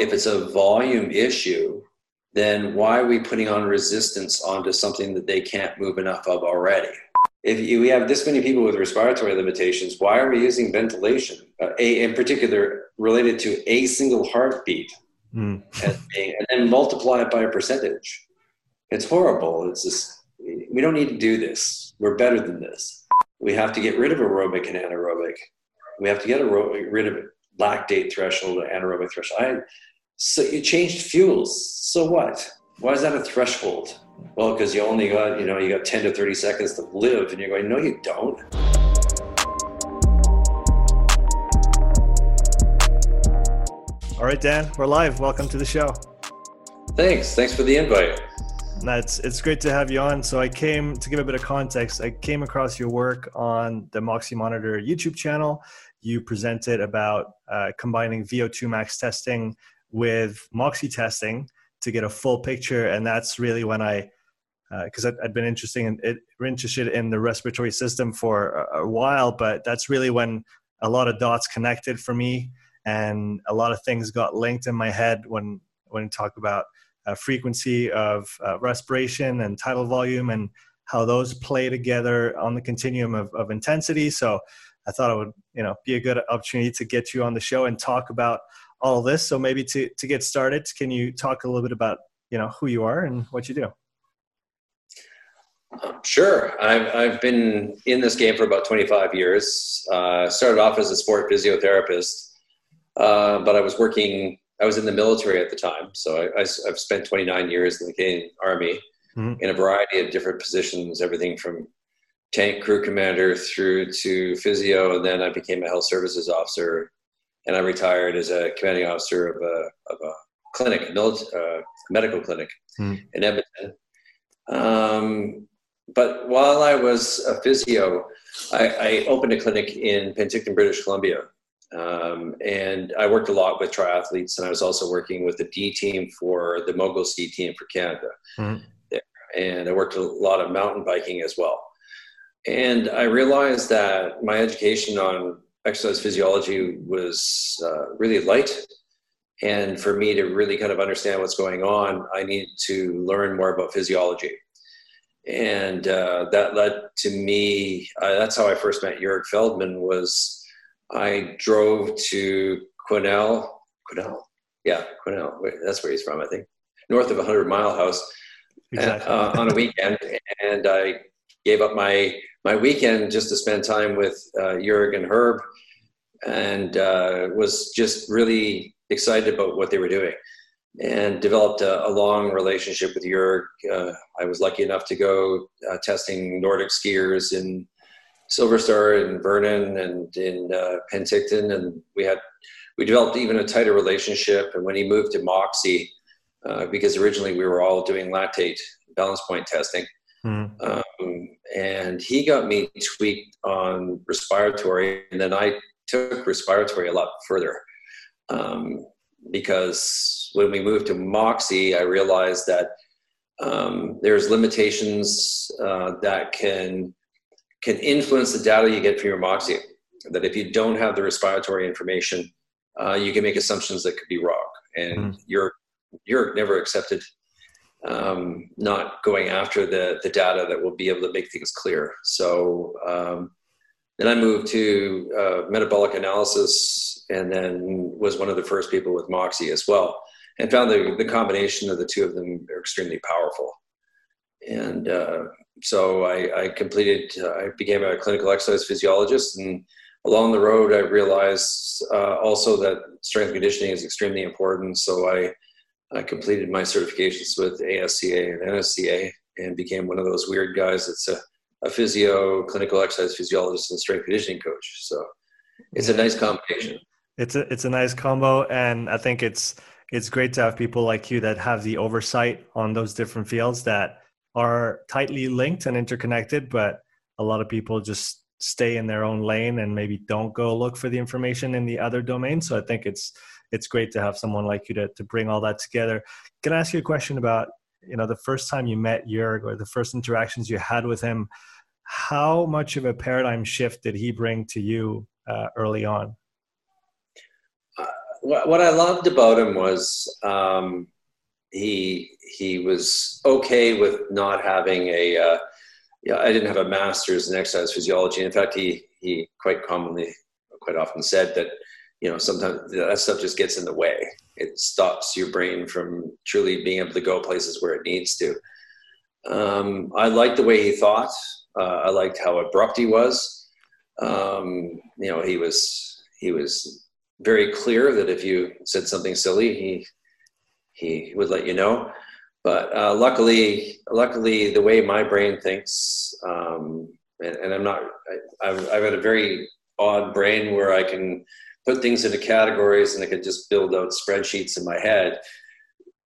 if it's a volume issue, then why are we putting on resistance onto something that they can't move enough of already? If we have this many people with respiratory limitations, why are we using ventilation? Uh, a, in particular, related to a single heartbeat, mm. and, and then multiply it by a percentage. It's horrible. It's just, we don't need to do this. We're better than this. We have to get rid of aerobic and anaerobic. We have to get rid of lactate threshold, and anaerobic threshold. I, so you changed fuels. So what? Why is that a threshold? Well, because you only got, you know, you got 10 to 30 seconds to live. And you're going, no, you don't. All right, Dan, we're live. Welcome to the show. Thanks. Thanks for the invite. That's it's great to have you on. So I came to give a bit of context. I came across your work on the Moxy Monitor YouTube channel. You presented about uh, combining VO2 max testing with Moxy testing to get a full picture, and that's really when I, because uh, I'd been interested in it, interested in the respiratory system for a, a while, but that's really when a lot of dots connected for me, and a lot of things got linked in my head when when you talk about uh, frequency of uh, respiration and tidal volume and how those play together on the continuum of, of intensity. So I thought it would, you know, be a good opportunity to get you on the show and talk about all of this. So maybe to, to get started, can you talk a little bit about, you know, who you are and what you do? Sure. I've, I've been in this game for about 25 years. Uh, started off as a sport physiotherapist, uh, but I was working, I was in the military at the time. So I, have spent 29 years in the Canadian Army mm-hmm. in a variety of different positions, everything from tank crew commander through to physio. And then I became a health services officer and I retired as a commanding officer of a, of a clinic, a uh, medical clinic mm. in Edmonton. Um, but while I was a physio, I, I, opened a clinic in Penticton, British Columbia. Um, and I worked a lot with triathletes, and I was also working with the D team for the mogul ski team for Canada. Mm. There. And I worked a lot of mountain biking as well. And I realized that my education on exercise physiology was uh, really light. And for me to really kind of understand what's going on, I needed to learn more about physiology. And uh, that led to me, uh, that's how I first met Jurg Feldmann was I drove to Quesnel, Quesnel, yeah, Quesnel, that's where he's from, I think, north of a 100 mile house exactly. uh, on a weekend. And I gave up my my weekend just to spend time with uh, Jurg and Herb, and uh, was just really excited about what they were doing, and developed a, a long relationship with Jurg. Uh, I was lucky enough to go uh, testing Nordic skiers in Silver Star and Vernon and in uh, Penticton, and we had we developed even a tighter relationship. And when he moved to Moxy, uh, because originally we were all doing lactate balance point testing. Mm. Um, and he got me tweaked on respiratory, and then I took respiratory a lot further um, because when we moved to Moxy, I realized that um, there's limitations uh, that can can influence the data you get from your Moxy. That if you don't have the respiratory information, uh, you can make assumptions that could be wrong, and mm. you're you're never accepted um, not going after the, the data that will be able to make things clear. So um, then I moved to uh, metabolic analysis and then was one of the first people with Moxy as well and found the, the combination of the two of them are extremely powerful. And uh, so I, I completed, uh, I became a clinical exercise physiologist and along the road I realized uh, also that strength conditioning is extremely important. So I I completed my certifications with ASCA and NSCA and became one of those weird guys that's a, a physio, clinical exercise physiologist, and strength conditioning coach. So it's a nice combination. It's a it's a nice combo, and I think it's it's great to have people like you that have the oversight on those different fields that are tightly linked and interconnected, but a lot of people just stay in their own lane and maybe don't go look for the information in the other domain. So I think it's it's great to have someone like you to, to bring all that together. Can I ask you a question about, you know, the first time you met Jurg or the first interactions you had with him? How much of a paradigm shift did he bring to you uh, early on? Uh, what, I loved about him was um, he he was okay with not having a. Uh, I didn't have a master's in exercise physiology. In fact, he he quite commonly, quite often said that you know sometimes that stuff just gets in the way. It stops your brain from truly being able to go places where it needs to. Um, I liked the way he thought. Uh, I liked how abrupt he was. Um, you know, he was he was very clear that if you said something silly, he he would let you know. But uh, luckily, luckily, the way my brain thinks, um, and, and, I'm not, I, I've, I've got a very odd brain where I can put things into categories and I could just build out spreadsheets in my head.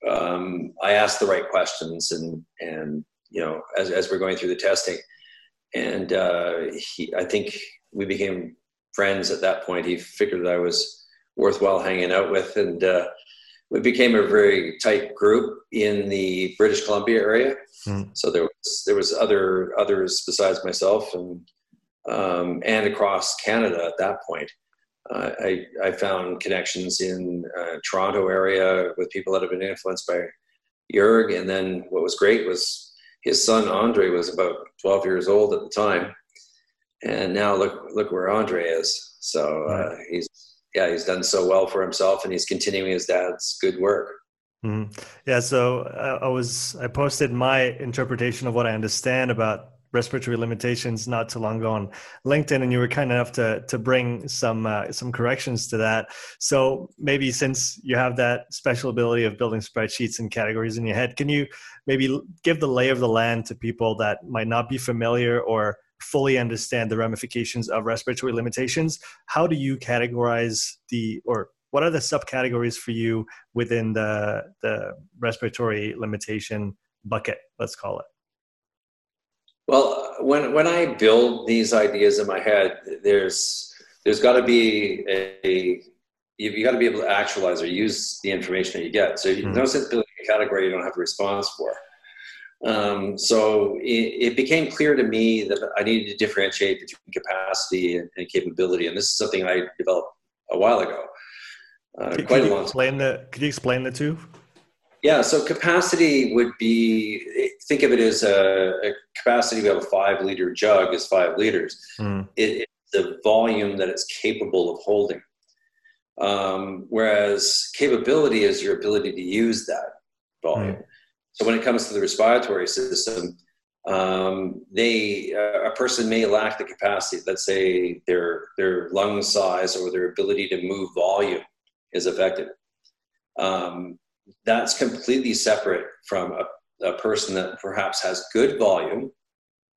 Um, I asked the right questions and and you know as as we're going through the testing, and uh, he, I think we became friends at that point. He figured that I was worthwhile hanging out with, and uh, we became a very tight group in the British Columbia area. Mm. So there was there was other others besides myself, and um, and across Canada at that point. Uh, I, I found connections in uh, Toronto area with people that have been influenced by Jurg. And then what was great was his son Andre was about 12 years old at the time, and now look look where Andre is. So uh, he's yeah, he's done so well for himself, and he's continuing his dad's good work. Mm-hmm. Yeah, so uh, I was I posted my interpretation of what I understand about respiratory limitations not too long ago on LinkedIn, and you were kind enough to to bring some uh, some corrections to that. So maybe since you have that special ability of building spreadsheets and categories in your head, can you maybe give the lay of the land to people that might not be familiar or fully understand the ramifications of respiratory limitations, how do you categorize the or what are the subcategories for you within the the respiratory limitation bucket? Let's call it. Well, when when I build these ideas in my head, there's there's got to be a you, you got to be able to actualize or use the information that you get. So mm-hmm. no sense building a category you don't have a response for. Um, so it, it, became clear to me that I needed to differentiate between capacity and, and capability, and this is something I developed a while ago. Uh, could, quite could a long explain the Could you explain the two? Yeah, so capacity would be think of it as a, a capacity of a five liter jug is five liters. Mm. It, it's the volume that it's capable of holding. Um, whereas capability is your ability to use that volume. Mm. So when it comes to the respiratory system, um, they uh, a person may lack the capacity. Let's say their their lung size or their ability to move volume is affected. Um, that's completely separate from a, a person that perhaps has good volume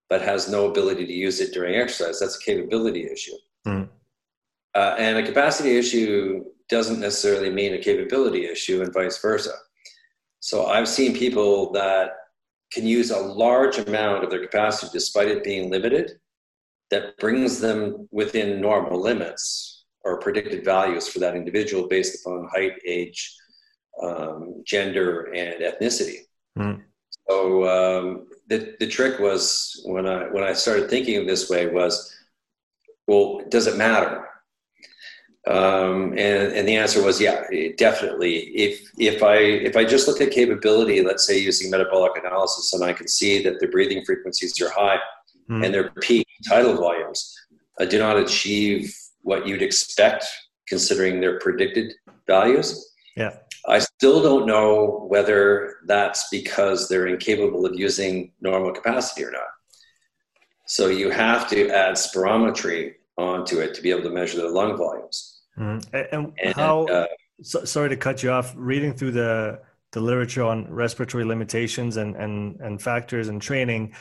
but has no ability to use it during exercise. That's a capability issue. Mm. Uh, and a capacity issue doesn't necessarily mean a capability issue, and vice versa. So I've seen people that can use a large amount of their capacity despite it being limited, that brings them within normal limits or predicted values for that individual based upon height, age, um, gender, and ethnicity. Mm. So um, the the trick was when I when I started thinking of this way was, well, does it matter? Um, and, and the answer was yeah, definitely. If if I if I just look at capability, let's say using metabolic analysis, and I can see that the breathing frequencies are high mm. and their peak tidal volumes uh, do not achieve what you'd expect considering their predicted values. Yeah. I still don't know whether that's because they're incapable of using normal capacity or not. So you have to add spirometry onto it to be able to measure the lung volumes. Mm-hmm. And, and, how? Uh, so, sorry to cut you off. Reading through the the literature on respiratory limitations and and and factors and training,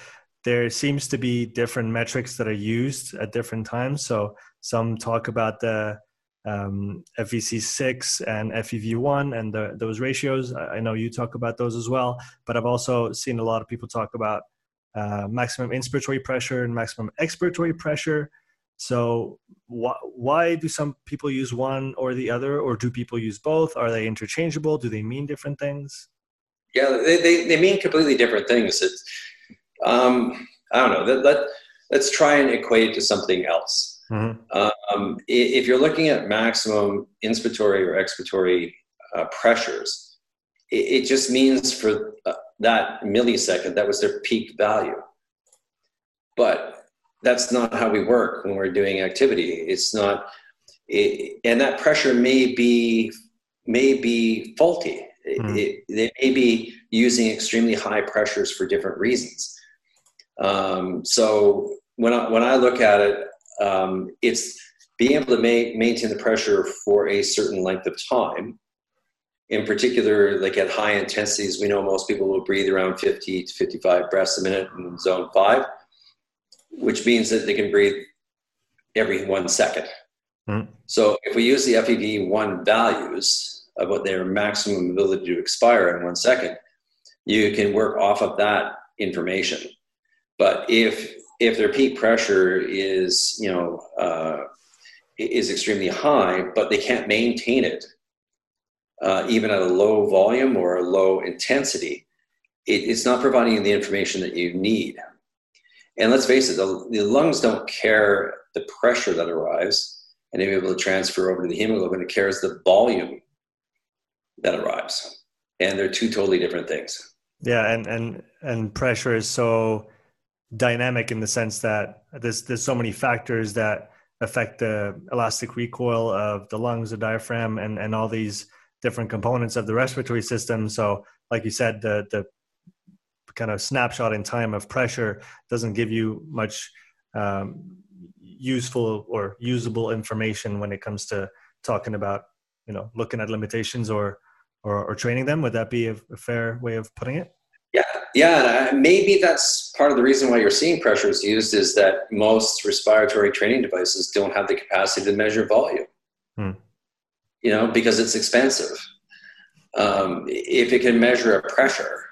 there seems to be different metrics that are used at different times. So some talk about the um, FVC6 and FEV1 and the, those ratios. I know you talk about those as well, but I've also seen a lot of people talk about uh, maximum inspiratory pressure and maximum expiratory pressure. So wh- why do some people use one or the other, or do people use both? Are they interchangeable? Do they mean different things? Yeah, they, they, they mean completely different things. It's, um, I don't know. Let, let, let's try and equate it to something else. Mm-hmm. Um, if you're looking at maximum inspiratory or expiratory uh, pressures, it, it, just means for uh, that millisecond, that was their peak value. But that's not how we work when we're doing activity. It's not, it, and that pressure may be may be faulty. Mm. It, they may be using extremely high pressures for different reasons. Um, so when I, when I look at it, um, it's being able to ma- maintain the pressure for a certain length of time. In particular, like at high intensities, we know most people will breathe around 50 to 55 breaths a minute in zone five, which means that they can breathe every one second. Mm. So if we use the FEV1 values of what their maximum ability to expire in one second, you can work off of that information. But if if their peak pressure is you know uh, is extremely high, but they can't maintain it uh, even at a low volume or a low intensity, it, it's not providing the information that you need. And let's face it, the, the lungs don't care the pressure that arrives, and they're able to transfer over to the hemoglobin. It cares the volume that arrives, and they're two totally different things. Yeah, and and and pressure is so dynamic in the sense that there's there's so many factors that affect the elastic recoil of the lungs, the diaphragm, and and all these different components of the respiratory system. So, like you said, the the kind of snapshot in time of pressure doesn't give you much um, useful or usable information when it comes to talking about you know looking at limitations or or, or training them. Would that be a, a fair way of putting it? Yeah, yeah. Maybe that's part of the reason why you're seeing pressures used is that most respiratory training devices don't have the capacity to measure volume. Hmm. You know, because it's expensive. Um, if it can measure a pressure,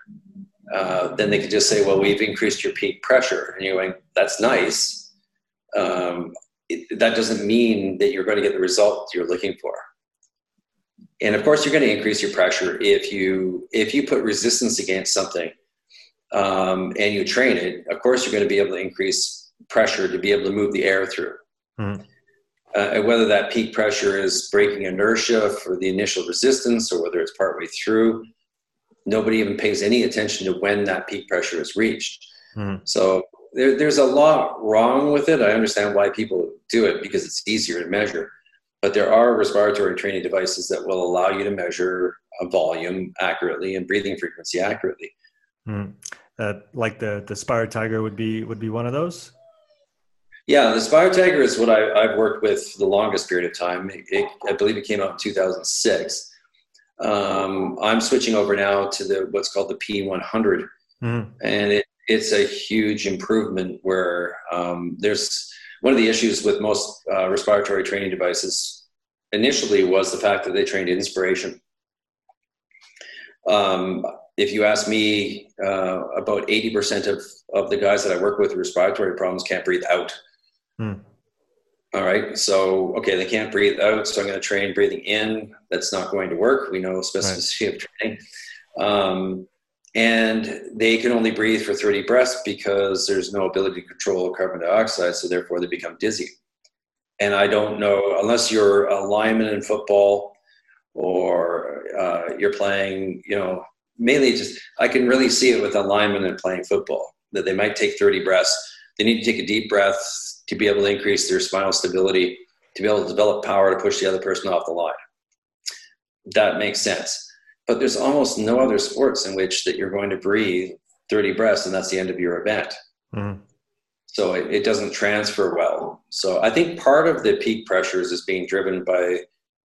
uh, then they could just say, "Well, we've increased your peak pressure," and you're going, "That's nice." Um, it, that doesn't mean that you're going to get the result you're looking for and of course you're going to increase your pressure if you if you put resistance against something um, and you train it of course you're going to be able to increase pressure to be able to move the air through mm. uh, whether that peak pressure is breaking inertia for the initial resistance or whether it's partway through nobody even pays any attention to when that peak pressure is reached mm. so there, there's a lot wrong with it i understand why people do it because it's easier to measure but there are respiratory training devices that will allow you to measure a volume accurately and breathing frequency accurately. Mm. Uh, like the the SpiroTiger would be would be one of those. Yeah, the SpiroTiger is what I, have worked with the longest period of time. It, it, I believe it came out in 2006. Um, I'm switching over now to the what's called the P100, mm. and it, it's a huge improvement where um, there's one of the issues with most uh, respiratory training devices initially was the fact that they trained inspiration. Um, if you ask me, uh, about 80% of, of the guys that I work with with respiratory problems can't breathe out. Hmm. All right. So, okay, they can't breathe out. So I'm going to train breathing in. That's not going to work. We know specificity right. of training. Um, and they can only breathe for 30 breaths because there's no ability to control carbon dioxide so therefore they become dizzy and i don't know unless you're a lineman in football or uh, you're playing you know mainly just i can really see it with a lineman and playing football that they might take 30 breaths they need to take a deep breath to be able to increase their spinal stability to be able to develop power to push the other person off the line that makes sense but there's almost no other sports in which that you're going to breathe 30 breaths and that's the end of your event. Mm. So it, it, doesn't transfer well. So I think part of the peak pressures is being driven by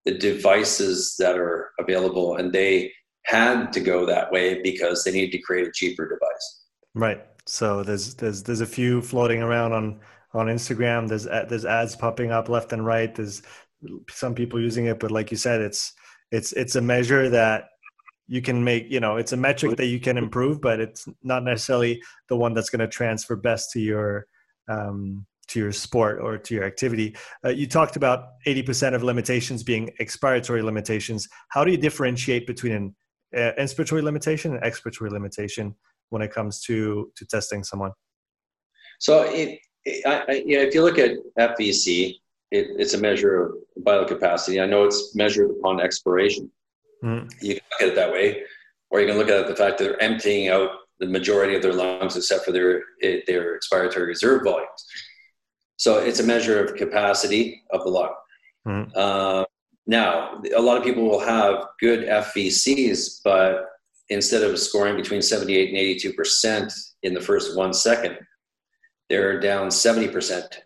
the devices that are available and they had to go that way because they needed to create a cheaper device. Right. So there's there's there's a few floating around on on Instagram. There's there's ads popping up left and right. There's some people using it, but like you said, it's it's it's a measure that you can make you know it's a metric that you can improve but it's not necessarily the one that's going to transfer best to your um, to your sport or to your activity uh, you talked about 80% of limitations being expiratory limitations how do you differentiate between an inspiratory limitation and expiratory limitation when it comes to to testing someone so it I, I, you know, if you look at FVC, it, it's a measure of vital capacity. I know it's measured upon expiration. Mm. You can look at it that way, or you can look at the fact that they're emptying out the majority of their lungs, except for their their expiratory reserve volumes. So it's a measure of capacity of the lung. Mm. Uh, now, a lot of people will have good FVCs, but instead of scoring between 78 and 82 percent in the first one second, they're down 70 percent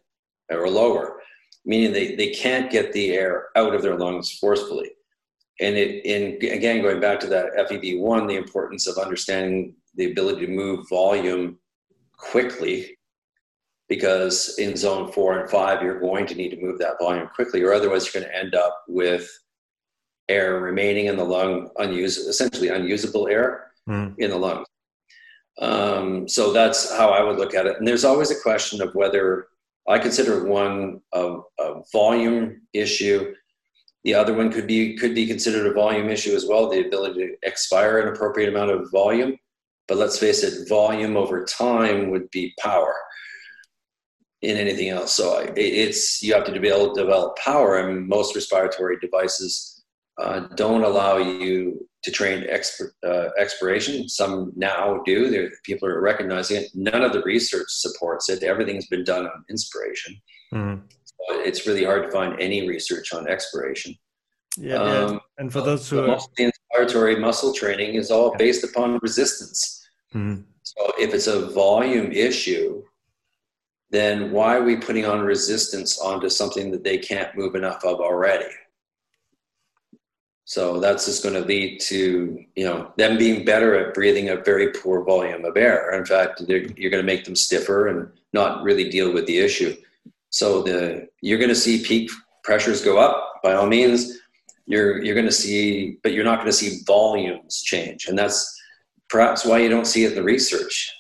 or lower, meaning they, they can't get the air out of their lungs forcefully. And it, in again, going back to that FEV1, the importance of understanding the ability to move volume quickly because in zone four and five, you're going to need to move that volume quickly, or otherwise, you're going to end up with air remaining in the lung, unused, essentially unusable air mm. in the lungs. Um, so that's how I would look at it. And there's always a question of whether I consider one a, a volume issue. The other one could be could be considered a volume issue as well, the ability to expire an appropriate amount of volume. But let's face it, volume over time would be power in anything else. So it's you have to be able to develop power, and most respiratory devices uh, don't allow you to train exp- uh, expiration. Some now do. There, people are recognizing it. None of the research supports it. Everything's been done on inspiration. Mm-hmm. So it's really hard to find any research on expiration. Yeah, um, yeah. and for those who most of the inspiratory muscle training is all based upon resistance. Mm-hmm. So if it's a volume issue, then why are we putting on resistance onto something that they can't move enough of already? So that's just going to lead to you know them being better at breathing a very poor volume of air. In fact, you're going to make them stiffer and not really deal with the issue. So the you're going to see peak pressures go up by all means. You're you're going to see, but you're not going to see volumes change, and that's perhaps why you don't see it in the research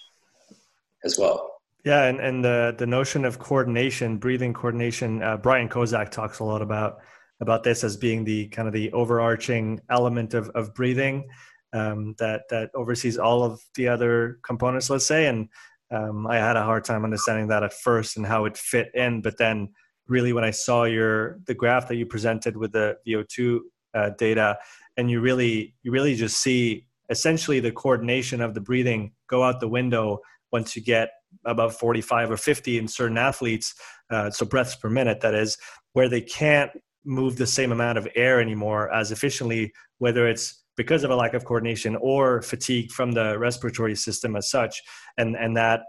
as well. Yeah, and, and the the notion of coordination, breathing coordination. Uh, Brian Kozak talks a lot about about this as being the kind of the overarching element of of breathing um, that that oversees all of the other components. Let's say, and um, I had a hard time understanding that at first and how it fit in, but then really when I saw your the graph that you presented with the VO2 uh, data, and you really you really just see essentially the coordination of the breathing go out the window once you get above 45 or 50 in certain athletes, uh, so breaths per minute, that is, where they can't move the same amount of air anymore as efficiently, whether it's because of a lack of coordination or fatigue from the respiratory system as such, and and that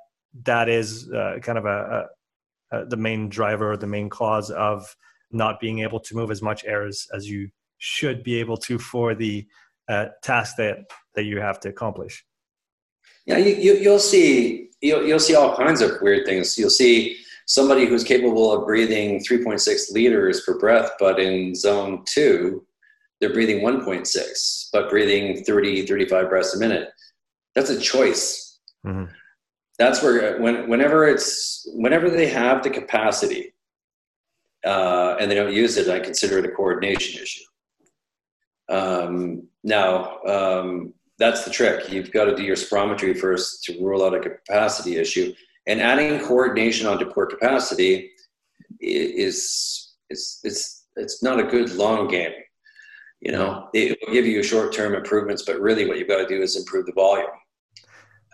that is uh, kind of a, a, a, the main driver or the main cause of not being able to move as much air as, as you should be able to for the uh, task that that you have to accomplish. Yeah, you, you, you'll see you'll, you'll see all kinds of weird things. You'll see somebody who's capable of breathing 3.6 liters per breath, but in zone two, they're breathing 1.6, but breathing 30, 35 breaths a minute. That's a choice. Mm-hmm. That's where, when, whenever it's, whenever they have the capacity uh, and they don't use it, I consider it a coordination issue. Um, now, um, that's the trick. You've got to do your spirometry first to rule out a capacity issue. And adding coordination onto poor capacity is is it's it's not a good long game. You know, it will give you short term improvements, but really what you've got to do is improve the volume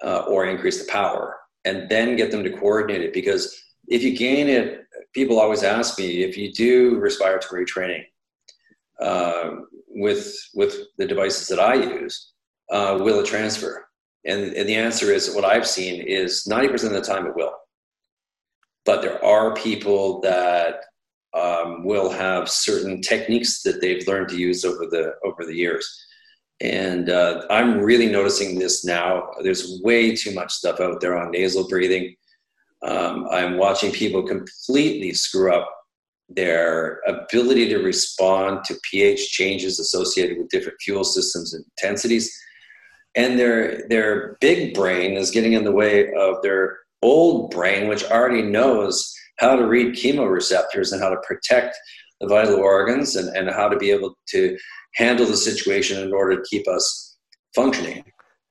uh, or increase the power, and then get them to coordinate it. Because if you gain it, people always ask me if you do respiratory training uh, with with the devices that I use uh, will it transfer? And, and the answer is what I've seen is 90% of the time it will. But there are people that um, will have certain techniques that they've learned to use over the over the years. And uh, I'm really noticing this now. There's way too much stuff out there on nasal breathing. Um, I'm watching people completely screw up their ability to respond to pH changes associated with different fuel systems and intensities and their their big brain is getting in the way of their old brain which already knows how to read chemoreceptors and how to protect the vital organs and, and how to be able to handle the situation in order to keep us functioning.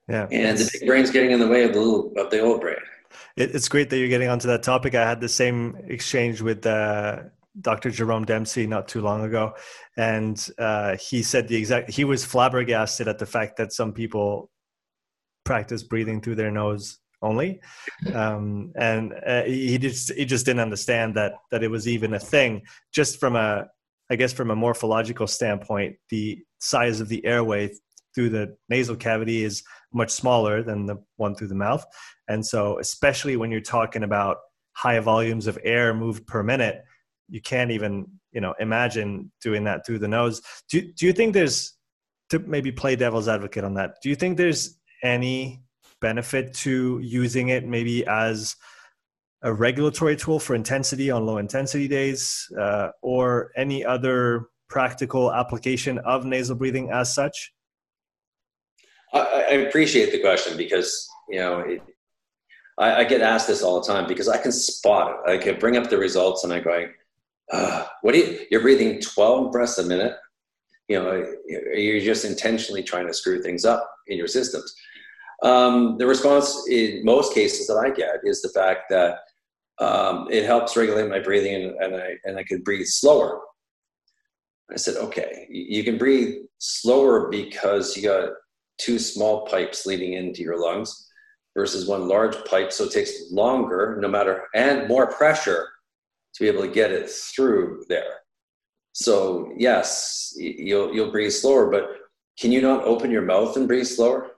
Yeah. And the big brain's getting in the way of the little of the old brain. It, it's great that you're getting onto that topic. I had the same exchange with uh, Dr. Jerome Dempsey not too long ago, and uh, he said the exact. He was flabbergasted at the fact that some people practice breathing through their nose only, um, and uh, he just he just didn't understand that that it was even a thing. Just from a, I guess, from a morphological standpoint, the size of the airway through the nasal cavity is much smaller than the one through the mouth, and so especially when you're talking about high volumes of air moved per minute, you can't even you know imagine doing that through the nose. Do do you think there's to maybe play devil's advocate on that? Do you think there's any benefit to using it maybe as a regulatory tool for intensity on low intensity days uh, or any other practical application of nasal breathing as such? I, I appreciate the question because, you know, it, I, I, get asked this all the time because I can spot it. I can bring up the results and I go, uh, what do you, you're breathing 12 breaths a minute. You know, you're just intentionally trying to screw things up in your systems. Um, the response in most cases that I get is the fact that um, it helps regulate my breathing and, and, I, and I can breathe slower. I said, okay, you can breathe slower because you got two small pipes leading into your lungs versus one large pipe. So it takes longer, no matter, and more pressure to be able to get it through there. So yes, you'll, you'll breathe slower, but can you not open your mouth and breathe slower?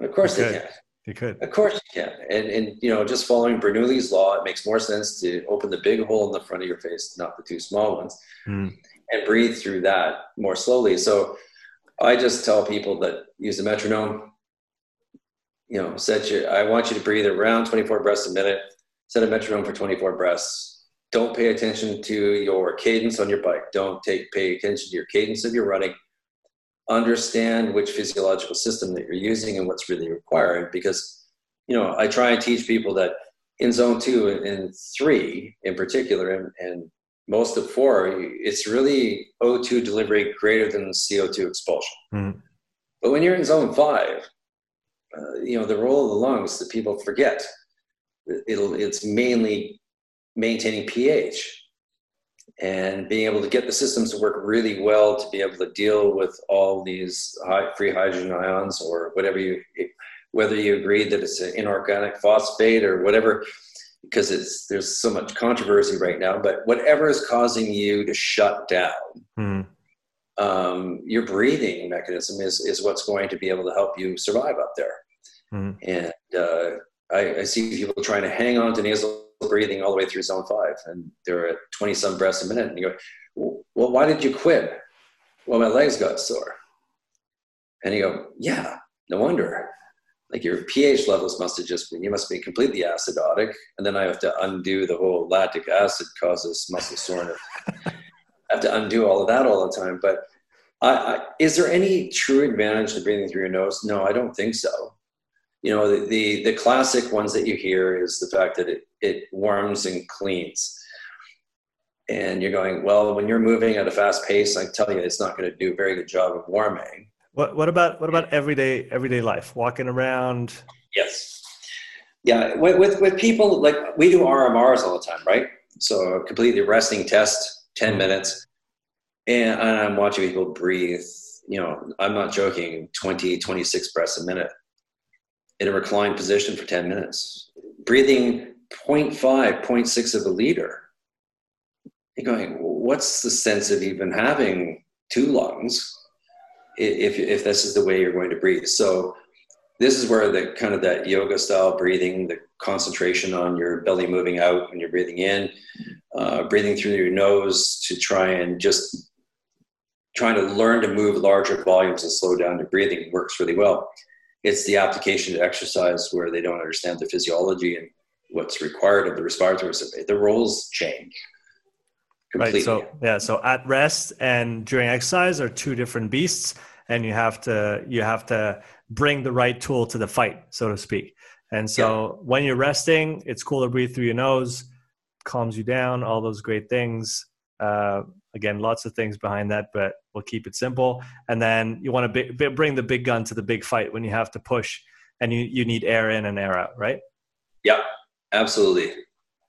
Of course they can. You could. Of course you can. And, and, you know, just following Bernoulli's law, it makes more sense to open the big hole in the front of your face, not the two small ones, mm. and breathe through that more slowly. So I just tell people that use the metronome, you know, set your, I want you to breathe around 24 breaths a minute, set a metronome for 24 breaths. Don't pay attention to your cadence on your bike. Don't take, pay attention to your cadence of your running understand which physiological system that you're using and what's really required because you know i try and teach people that in zone two and three in particular and, and most of four it's really o2 delivery greater than co2 expulsion mm. but when you're in zone five uh, you know the role of the lungs that people forget it'll it's mainly maintaining ph and being able to get the systems to work really well to be able to deal with all these high, free hydrogen ions or whatever you whether you agree that it's an inorganic phosphate or whatever because it's there's so much controversy right now but whatever is causing you to shut down mm. um, your breathing mechanism is is what's going to be able to help you survive up there mm. and uh, I, I see people trying to hang on to nasal breathing all the way through zone five, and they're at 20 some breaths a minute. And you go, Well, why did you quit? Well, my legs got sore. And you go, Yeah, no wonder. Like your pH levels must have just been, you must be completely acidotic. And then I have to undo the whole lactic acid causes muscle soreness. I have to undo all of that all the time. But I, I, is there any true advantage to breathing through your nose? No, I don't think so you know the, the, the classic ones that you hear is the fact that it, it warms and cleans. And you're going well when you're moving at a fast pace i tell you it's not going to do a very good job of warming. What, what about what about everyday everyday life? Walking around? Yes. Yeah with, with, with people like we do rmrs all the time right? So completely resting test 10 mm-hmm. minutes. And, and i'm watching people breathe you know i'm not joking 20 26 breaths a minute in a reclined position for 10 minutes, breathing 0.5, 0.6 of a liter. You're going, what's the sense of even having two lungs if, if this is the way you're going to breathe? So, this is where the kind of that yoga style breathing, the concentration on your belly moving out when you're breathing in, uh, breathing through your nose to try and just trying to learn to move larger volumes and slow down your breathing works really well it's the application to exercise where they don't understand the physiology and what's required of the respiratory system. The roles change. Completely. Right. So yeah. So at rest and during exercise are two different beasts, and you have to you have to bring the right tool to the fight, so to speak. And so yeah. when you're resting, it's cool to breathe through your nose, calms you down, all those great things. Uh, again, lots of things behind that, but we'll keep it simple. And then you want to bring the big gun to the big fight when you have to push and you, you need air in and air out, right? Yeah, absolutely.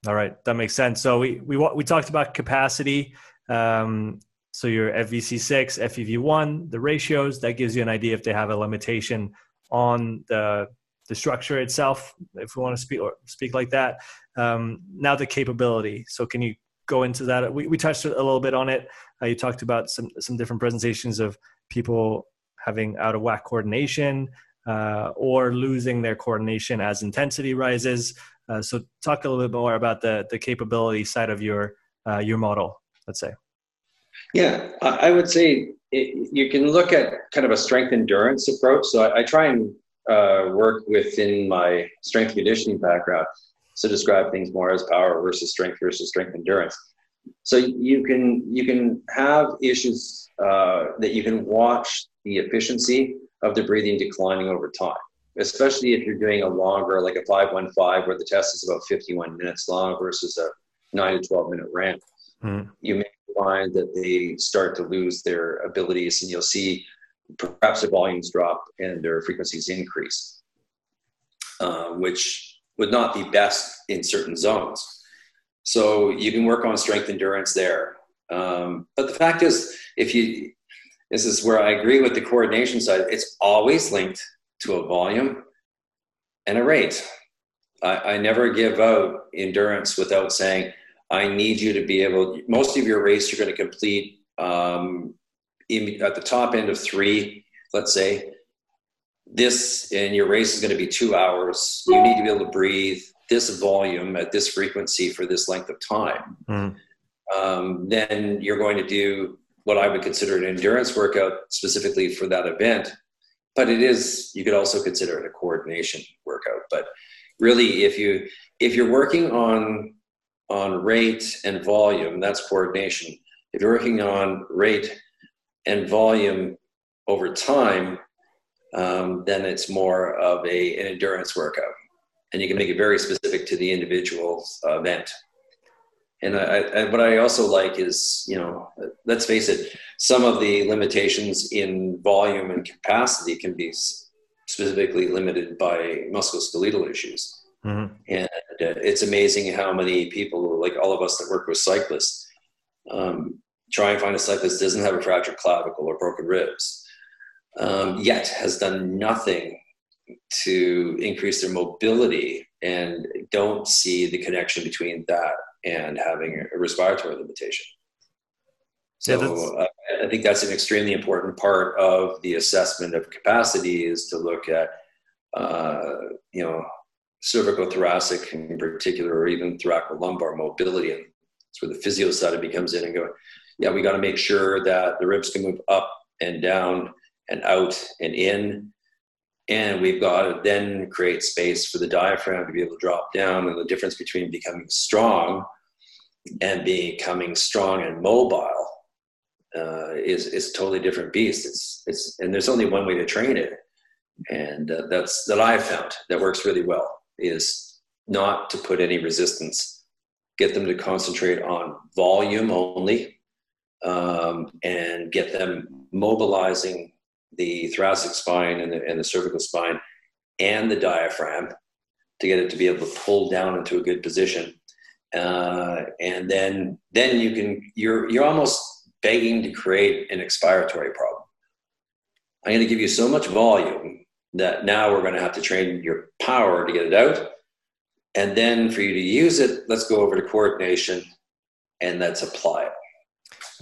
All right, that makes sense. So we we we talked about capacity. Um, so your FVC6, FEV1, the ratios that gives you an idea if they have a limitation on the the structure itself, if we want to speak or speak like that. Um, now the capability. So can you go into that? We, we touched a little bit on it. Uh, you talked about some some different presentations of people having out of whack coordination uh, or losing their coordination as intensity rises. Uh, so talk a little bit more about the the capability side of your uh, your model. Let's say. Yeah, I would say it, you can look at kind of a strength endurance approach. So I, I try and uh, work within my strength conditioning background to describe things more as power versus strength versus strength endurance. So you can you can have issues uh, that you can watch the efficiency of the breathing declining over time, especially if you're doing a longer, like a 515, where the test is about 51 minutes long versus a 9 to 12 minute ramp. Mm. You may find that they start to lose their abilities, and you'll see perhaps their volumes drop and their frequencies increase, uh, which would not be best in certain zones. So you can work on strength endurance there. Um, but the fact is, if you, this is where I agree with the coordination side, it's always linked to a volume and a rate. I, I never give out endurance without saying, I need you to be able, most of your race you're going to complete um, in, at the top end of three, let's say, this and your race is going to be two hours. You need to be able to breathe this volume at this frequency for this length of time. Mm. Um, then you're going to do what I would consider an endurance workout specifically for that event. But it is, you could also consider it a coordination workout. But really, if you if you're working on on rate and volume, that's coordination. If you're working on rate and volume over time, um, then it's more of a, an endurance workout. And you can make it very specific to the individual uh, event. And, I, I, what I also like is, you know, let's face it, some of the limitations in volume and capacity can be specifically limited by musculoskeletal issues. Mm-hmm. And uh, it's amazing how many people, like all of us that work with cyclists, um, try and find a cyclist doesn't have a fractured clavicle or broken ribs, um, yet has done nothing to increase their mobility and don't see the connection between that and having a respiratory limitation. So yeah, I think that's an extremely important part of the assessment of capacity is to look at, uh, you know, cervical thoracic in particular, or even thoracolumbar mobility. And that's where the physio side of becomes in and go, yeah, we got to make sure that the ribs can move up and down and out and in. And we've got to then create space for the diaphragm to be able to drop down. And the difference between becoming strong and becoming strong and mobile uh, is is a totally different beast. It's it's and there's only one way to train it, and uh, that's that I've found that works really well is not to put any resistance. Get them to concentrate on volume only, um, and get them mobilizing the thoracic spine and the, and the cervical spine and the diaphragm to get it to be able to pull down into a good position. Uh, and then then you can you're you're almost begging to create an expiratory problem. I'm going to give you so much volume that now we're going to have to train your power to get it out. And then for you to use it, let's go over to coordination and let's apply it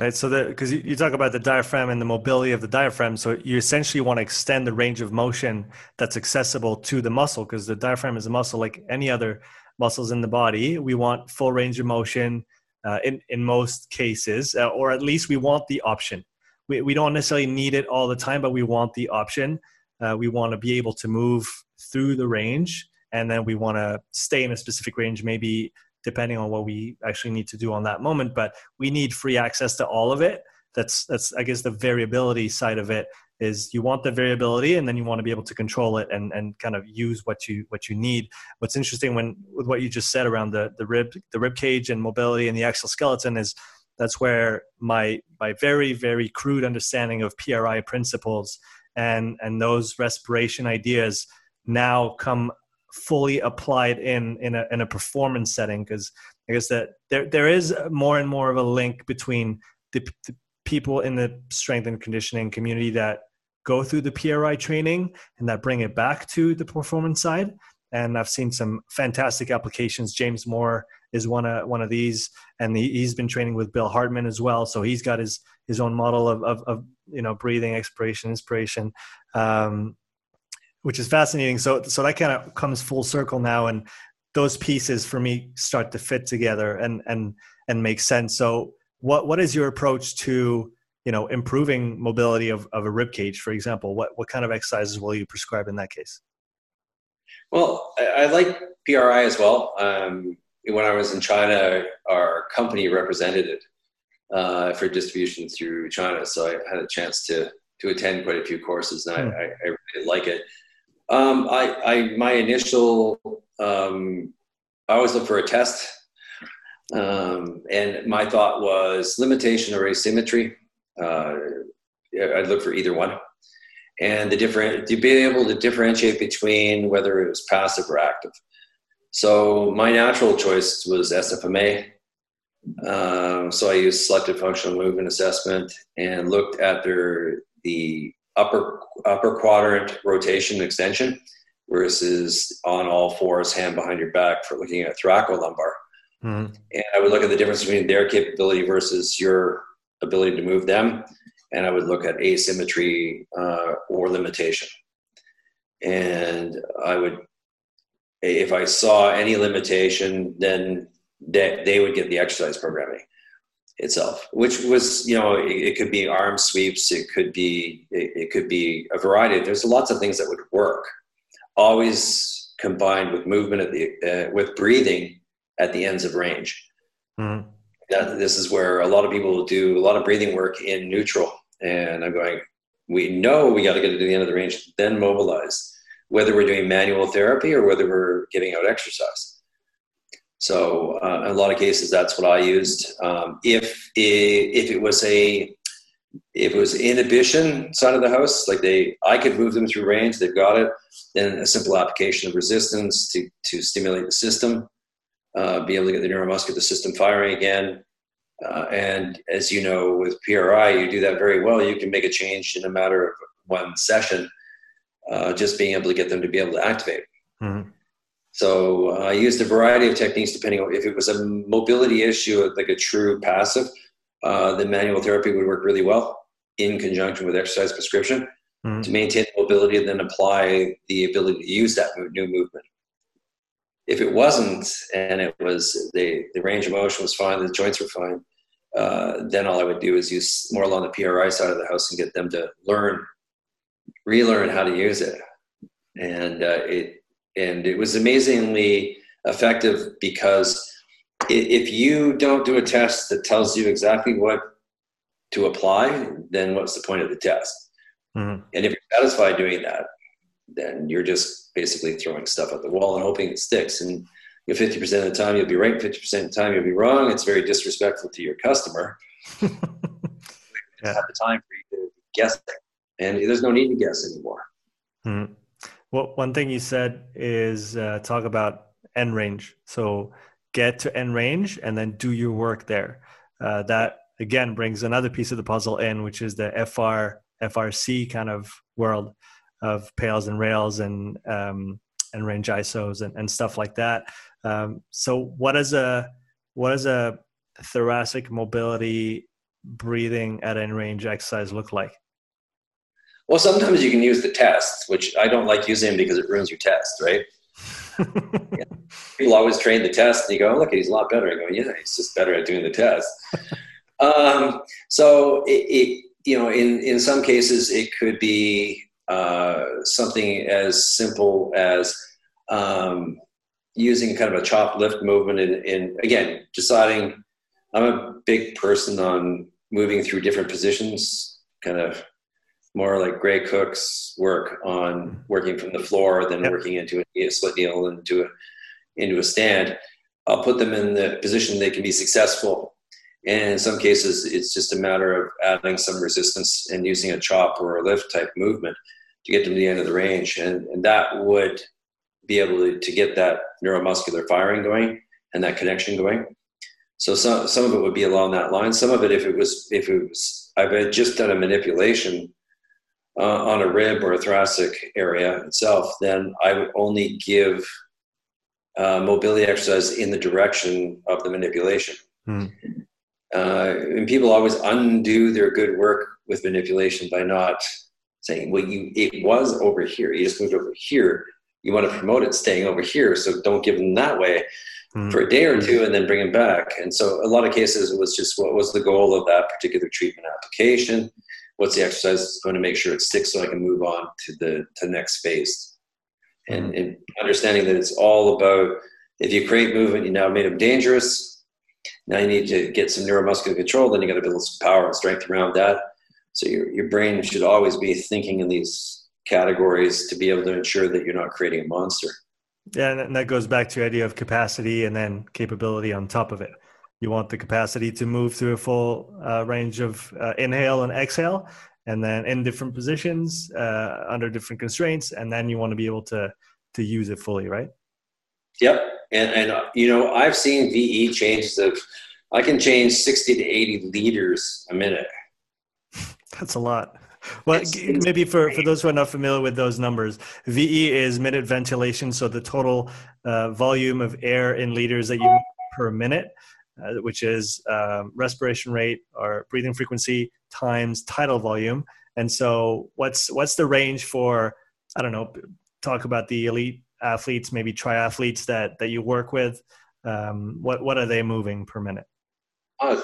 right so that because you, talk about the diaphragm and the mobility of the diaphragm so you essentially want to extend the range of motion that's accessible to the muscle because the diaphragm is a muscle like any other muscles in the body. We want full range of motion uh, in, in most cases uh, or at least we want the option. We, we don't necessarily need it all the time but we want the option. Uh, we want to be able to move through the range and then we want to stay in a specific range maybe depending on what we actually need to do on that moment but we need free access to all of it. That's that's i guess the variability side of it is you want the variability and then you want to be able to control it and, and kind of use what you what you need. What's interesting when with what you just said around the the rib the rib cage and mobility and the exoskeleton is that's where my my very very crude understanding of pri principles and and those respiration ideas now come fully applied in in a in a performance setting? Because I guess that there there is more and more of a link between the, the people in the strength and conditioning community that go through the PRI training and that bring it back to the performance side. And I've seen some fantastic applications. James Moore is one of one of these, and he, has been training with Bill Hartman as well. So he's got his his own model of of, of you know breathing, expiration, inspiration, um, which is fascinating. So so that kind of comes full circle now, and those pieces for me start to fit together and and and make sense. So what what is your approach to you know improving mobility of, of a rib cage for example what what kind of exercises will you prescribe in that case well i, I like pri as well um, when i was in china our company represented it uh, for distribution through china so i had a chance to to attend quite a few courses and mm. I, I, I, really like it um, I, I my initial um, i always look for a test um, and my thought was limitation or asymmetry uh, I'd look for either one. And the different to be able to differentiate between whether it was passive or active. So my natural choice was SFMA. Um, so I used selective functional movement assessment and looked at their the upper upper quadrant rotation extension versus on all fours, hand behind your back for looking at thoracolumbar. Mm-hmm. And I would look at the difference between their capability versus your ability to move them, and I would look at asymmetry uh, or limitation. And I would, if I saw any limitation, then they, they would get the exercise programming itself, which was, you know, it, it could be arm sweeps, it could be, it, it could be a variety. There's lots of things that would work. Always combined with movement at the, uh, with breathing at the ends of range. Mm-hmm that this is where a lot of people do a lot of breathing work in neutral. And I'm going, we know we got to get it to the end of the range, then mobilize, whether we're doing manual therapy or whether we're giving out exercise. So uh, in a lot of cases, that's what I used. Um, if if it was a if it was inhibition side of the house, like they, I could move them through range. They've got it. Then a simple application of resistance to to stimulate the system uh, be able to get the neuromuscular system firing again. Uh, and as you know, with PRI, you do that very well. You can make a change in a matter of one session, uh, just being able to get them to be able to activate. Mm-hmm. So uh, I used a variety of techniques depending on if it was a mobility issue, like a true passive, uh, the manual therapy would work really well in conjunction with exercise prescription mm-hmm. to maintain mobility and then apply the ability to use that new movement if it wasn't and it was the, the range of motion was fine, the joints were fine, uh, then all I would do is use more along the PRI side of the house and get them to learn, relearn how to use it. And uh, it and it was amazingly effective because if you don't do a test that tells you exactly what to apply, then what's the point of the test? Mm-hmm. And if you're satisfied doing that, then you're just basically throwing stuff at the wall and hoping it sticks. And you know, 50% of the time you'll be right, 50% of the time you'll be wrong. It's very disrespectful to your customer. yeah. have the time for you to guess. And there's no need to guess anymore. Mm-hmm. Well, one thing you said is uh, talk about end range. So get to end range and then do your work there. Uh, that again brings another piece of the puzzle in, which is the FR FRC kind of world of PAILs and RAILs and um, and range isos and, and stuff like that. Um, so what is a what does a thoracic mobility breathing at end range exercise look like? Well, sometimes you can use the test, which I don't like using because it ruins your test, right? yeah. People always train the test, and you go, oh, "Look, he's a lot better." I go, "Yeah, he's just better at doing the test." um, so, it, it, you know, in in some cases, it could be uh, something as simple as um, using kind of a chop lift movement and, and again deciding i'm a big person on moving through different positions kind of more like Gray Cook's work on working from the floor than yep. working into a split deal into a into a stand. I'll put them in the position they can be successful. And in some cases, it's just a matter of adding some resistance and using a chop or a lift type movement to get them to the end of the range. And, and that would be able to, to get that neuromuscular firing going and that connection going. So some, some of it would be along that line. Some of it, if it was, if it was, I've just done a manipulation uh, on a rib or a thoracic area itself, then I would only give uh, mobility exercise in the direction of the manipulation. Hmm. Uh, and people always undo their good work with manipulation by not saying, "Well, you it was over here. You just moved over here. You want to promote it staying over here, so don't give them that way." Hmm. For a day or two, and then bring them back. And so, a lot of cases, it was just what was the goal of that particular treatment application? What's the exercise that's going to make sure it sticks so I can move on to the to the next phase? And, and understanding that it's all about if you create movement, you now made them dangerous now you need to get some neuromuscular control, then you got to build some power and strength around that. So your, your brain should always be thinking in these categories to be able to ensure that you're not creating a monster. Yeah, and that goes back to the idea of capacity and then capability on top of it. You want the capacity to move through a full uh, range of uh, inhale and exhale, and then in different positions uh, under different constraints, and then you want to be able to to use it fully, right? Yep, and and uh, you know I've seen VE changes of I can change sixty to eighty liters a minute. That's a lot. Well, it's, it's maybe for, for those who are not familiar with those numbers, VE is minute ventilation, so the total uh, volume of air in liters that you per minute, uh, which is um, respiration rate or breathing frequency times tidal volume. And so, what's what's the range for? I don't know. Talk about the elite athletes, maybe triathletes that that you work with? Um, what what are they moving per minute? Uh,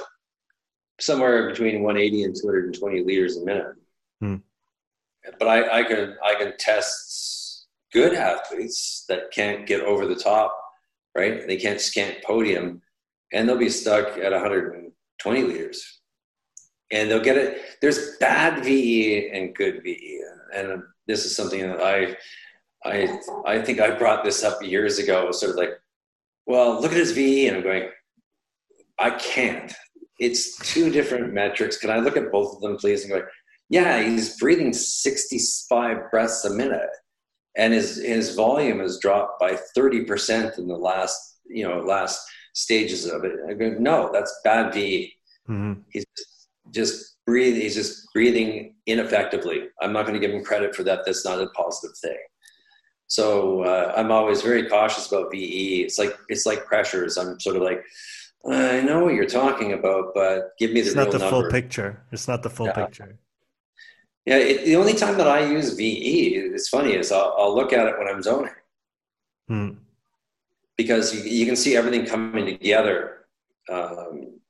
somewhere between 180 and 220 liters a minute. Hmm. But I, I can I can test good athletes that can't get over the top, right? They can't scant podium, and they'll be stuck at 120 liters, and they'll get it. There's bad VE and good VE, and this is something that I I I think I brought this up years ago. Sort of like, well, look at his VE, and I'm going, I can't. It's two different metrics. Can I look at both of them, please? And go, yeah, he's breathing 65 breaths a minute, and his his volume has dropped by 30 percent in the last you know last stages of it. I go, no, that's bad VE. Mm-hmm. He's just breathing. He's just breathing ineffectively. I'm not going to give him credit for that. That's not a positive thing. So uh, I'm always very cautious about VE. It's like it's like pressures. I'm sort of like, I know what you're talking about, but give me the it's not the number. full picture. It's not the full yeah. picture. Yeah, it, the only time that I use VE, it's funny, is I'll, I'll look at it when I'm zoning. Hmm. Because you, you, can see everything coming together um,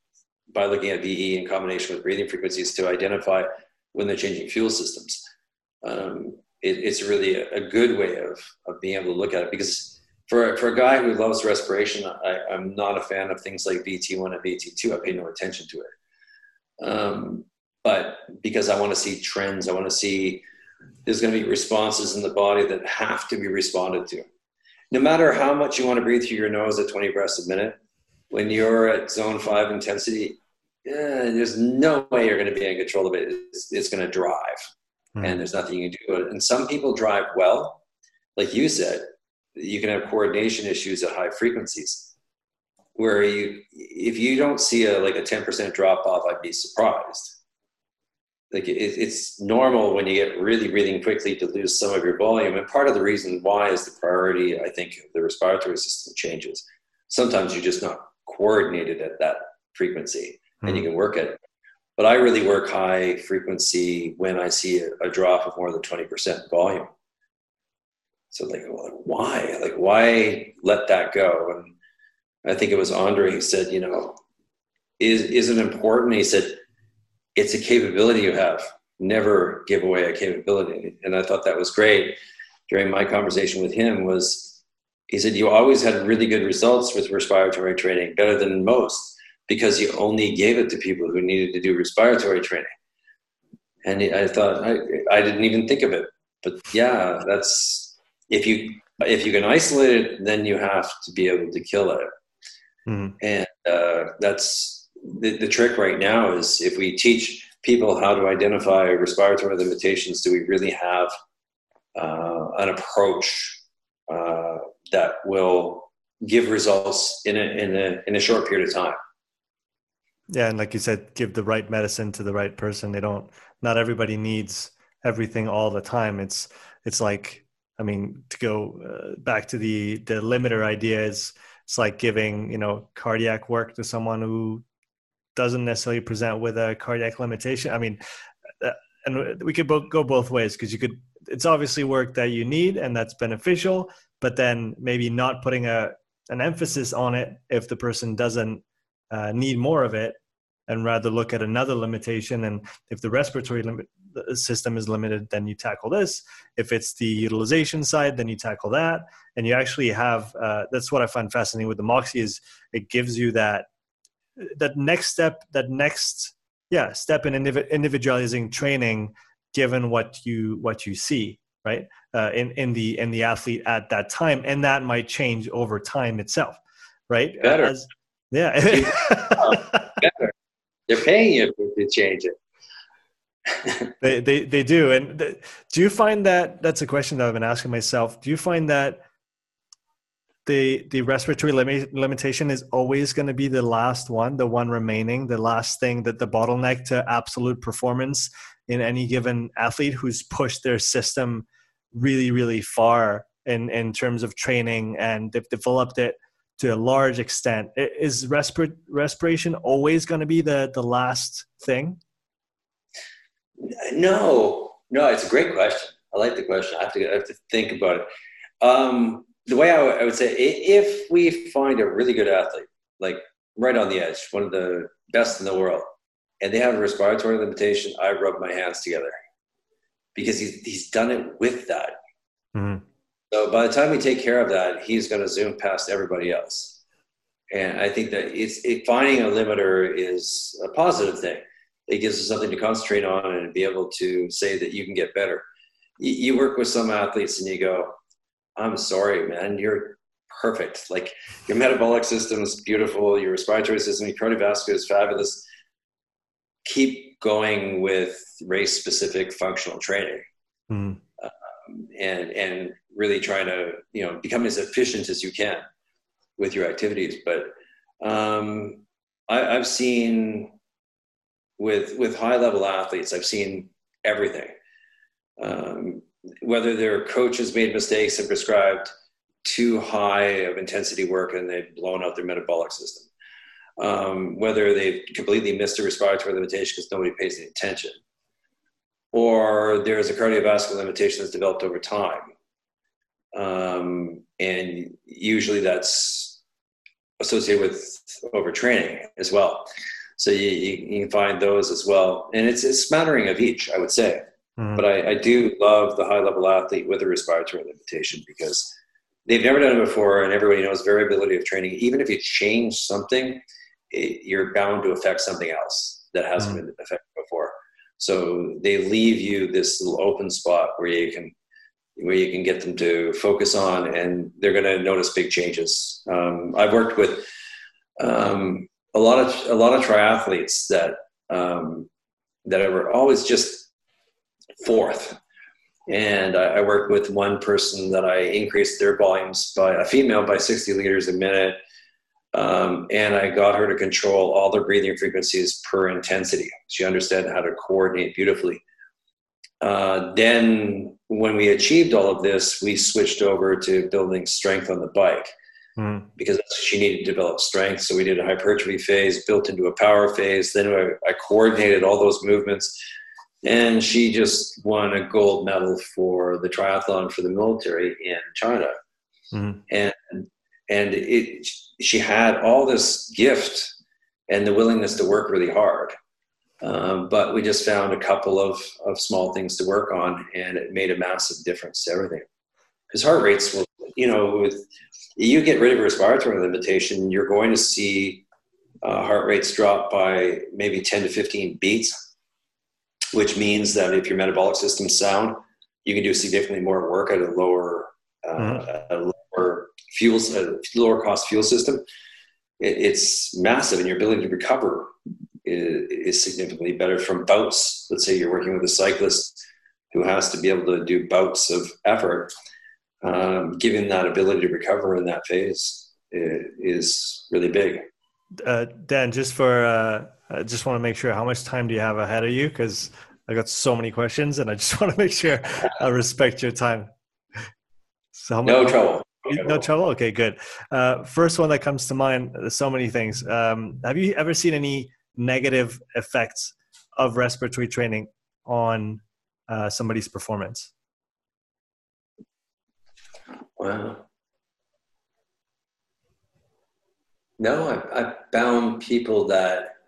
by looking at VE in combination with breathing frequencies to identify when they're changing fuel systems. Um, it, it's really a, a, good way of, of being able to look at it because for, for a guy who loves respiration, I, am not a fan of things like VT1 and VT2. I pay no attention to it. Um, but because I want to see trends, I want to see there's going to be responses in the body that have to be responded to. No matter how much you want to breathe through your nose at 20 breaths a minute, when you're at zone five intensity, yeah, there's no way you're going to be in control of it. It's, it's going to drive mm. and there's nothing you can do. And some people drive well, like you said, you can have coordination issues at high frequencies where you, if you don't see a like a 10% drop off, I'd be surprised. Like it, it's normal when you get really breathing quickly to lose some of your volume. And part of the reason why is the priority, I think, of the respiratory system changes. Sometimes you're just not coordinated at that frequency mm. and you hmm. can work it but I really work high frequency when I see a, a drop of more than 20% volume. So like, why? Like, why let that go? And I think it was Andre who said, you know, is, is it important? He said, it's a capability you have. Never give away a capability. And I thought that was great during my conversation with him was he said, you always had really good results with respiratory training, better than most because you only gave it to people who needed to do respiratory training. And I thought I, I didn't even think of it, but yeah, that's if you if you can isolate it, then you have to be able to kill it. Mm-hmm. And uh, that's the, the trick right now is if we teach people how to identify respiratory limitations, do we really have uh, an approach uh, that will give results in a, in a in a short period of time. Yeah, and like you said, give the right medicine to the right person. They don't. Not everybody needs everything all the time. It's it's like I mean to go uh, back to the the limiter idea it's like giving you know cardiac work to someone who doesn't necessarily present with a cardiac limitation. I mean, uh, and we could both go both ways because you could. It's obviously work that you need and that's beneficial, but then maybe not putting a an emphasis on it if the person doesn't uh, need more of it and rather look at another limitation and if the respiratory limit system is limited then you tackle this if it's the utilization side then you tackle that and you actually have uh, that's what i find fascinating with the Moxy is it gives you that that next step that next yeah step in individualizing training given what you what you see right uh, in in the in the athlete at that time and that might change over time itself right better As, yeah better they're paying you to change it. they, they they do. And do you find that that's a question that I've been asking myself? Do you find that the the respiratory limit, limitation is always going to be the last one, the one remaining, the last thing that the bottleneck to absolute performance in any given athlete who's pushed their system really really far in in terms of training and they've developed it to a large extent. Is respir- respiration always going to be the, the last thing? No, no, it's a great question. I like the question. I have to, I have to think about it. Um, the way I, would say, if we find a really good athlete, like right on the edge, one of the best in the world, and they have a respiratory limitation, I rub my hands together because he's, he's done it with that. Mm-hmm. So by the time we take care of that, he's going to zoom past everybody else. And I think that it's it, finding a limiter is a positive thing. It gives us something to concentrate on and be able to say that you can get better. You, you work with some athletes and you go, "I'm sorry, man, you're perfect. Like your metabolic system is beautiful, your respiratory system, your cardiovascular is fabulous. Keep going with race specific functional training." Mm. Um, and and really trying to you know become as efficient as you can with your activities. But um, I, I've seen with with high level athletes, I've seen everything. Um, whether their coaches made mistakes and prescribed too high of intensity work and they've blown out their metabolic system. Um, whether they've completely missed a respiratory limitation because nobody pays any attention, or there's a cardiovascular limitation that's developed over time um, and usually that's associated with overtraining as well. So you, you, can find those as well, and it's a smattering of each, I would say. Mm-hmm. But I, I, do love the high level athlete with a respiratory limitation because they've never done it before, and everybody knows variability of training. Even if you change something, it, you're bound to affect something else that hasn't mm-hmm. been affected before. So they leave you this little open spot where you can where you can get them to focus on, and they're going to notice big changes. Um, I've worked with um, a lot of a lot of triathletes that um, that were always just fourth, and I, I, worked with one person that I increased their volumes by a female by 60 liters a minute. Um, and I got her to control all the breathing frequencies per intensity. She understood how to coordinate beautifully. Uh, then, when we achieved all of this, we switched over to building strength on the bike mm. because she needed to develop strength. So we did a hypertrophy phase built into a power phase. Then I, I coordinated all those movements, and she just won a gold medal for the triathlon for the military in China. Mm. And and it, she had all this gift and the willingness to work really hard. Um, but we just found a couple of, of small things to work on, and it made a massive difference to everything. Because heart rates will, you know, with you get rid of respiratory limitation, you're going to see uh, heart rates drop by maybe 10 to 15 beats, which means that if your metabolic system's sound, you can do significantly more work at a lower, uh, mm-hmm. a lower fuels, a lower cost fuel system. It, it's massive, and your ability to recover is, is significantly better from bouts. Let's say you're working with a cyclist who has to be able to do bouts of effort, um, giving that ability to recover in that phase is really big. Uh, Dan, just for uh, I just want to make sure how much time do you have ahead of you? Because I got so many questions, and I just want to make sure I respect your time. So no trouble. No trouble. Okay, good. Uh, first one that comes to mind. There's so many things. Um, have you ever seen any negative effects of respiratory training on uh, somebody's performance? Wow. No, I've, I've found people that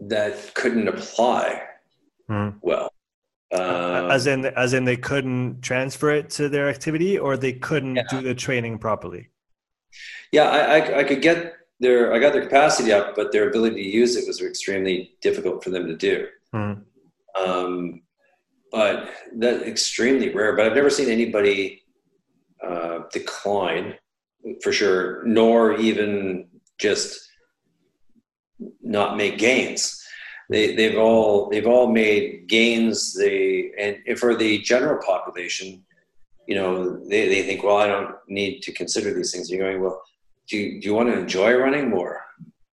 that couldn't apply mm. well. Uh, as in, as in, they couldn't transfer it to their activity, or they couldn't yeah. do the training properly. Yeah, I, I, I, could get their, I got their capacity up, but their ability to use it was extremely difficult for them to do. Mm. Um, but that extremely rare. But I've never seen anybody uh, decline for sure, nor even just not make gains. They, they've all they've all made gains. They and for the general population, you know, they, they think, well, I don't need to consider these things. You're going, well, do you, do you want to enjoy running more?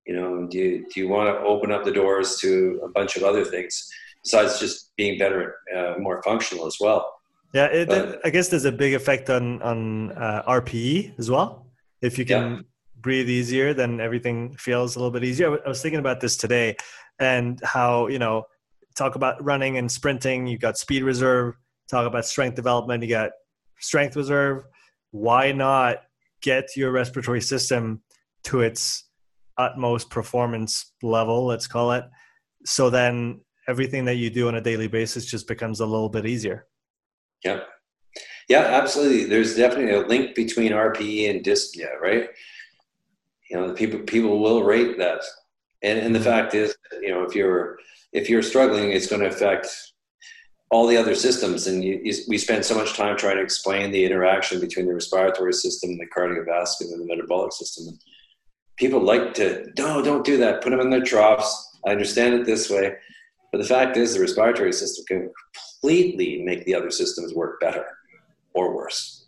You know, do you, do you want to open up the doors to a bunch of other things besides just being better, uh, more functional as well? Yeah, it, but, I guess there's a big effect on on uh, RPE as well. If you can yeah breathe easier, then everything feels a little bit easier. I was thinking about this today and how, you know, talk about running and sprinting, you've got speed reserve, talk about strength development, you got strength reserve. Why not get your respiratory system to its utmost performance level, let's call it? So then everything that you do on a daily basis just becomes a little bit easier. Yeah. Yeah, absolutely. There's definitely a link between RPE and dyspnea, right? You know people people will rate that. And and the mm-hmm. fact is you know if you're if you're struggling it's going to affect all the other systems. And you, you, we spend so much time trying to explain the interaction between the respiratory system and the cardiovascular and the metabolic system. And people like to no don't do that. Put them in their troughs. I understand it this way. But the fact is the respiratory system can completely make the other systems work better or worse.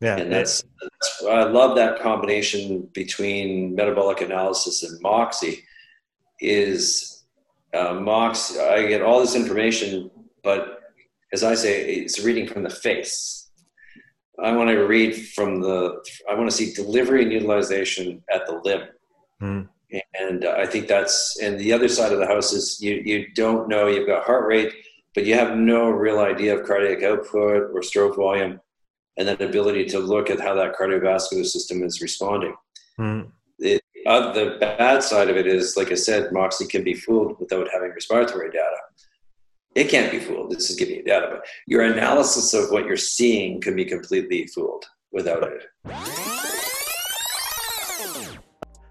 Yeah, and that's, that's I love that combination between metabolic analysis and Moxy. Is uh, Mox? I get all this information, but as I say, it's reading from the face. I want to read from the. I want to see delivery and utilization at the limb. Mm. And I think that's and the other side of the house is you you don't know you've got heart rate, but you have no real idea of cardiac output or stroke volume and that ability to look at how that cardiovascular system is responding. Mm. It, uh, the bad side of it is, like I said, Moxy can be fooled without having respiratory data. It can't be fooled. This is giving you data, but your analysis of what you're seeing can be completely fooled without it.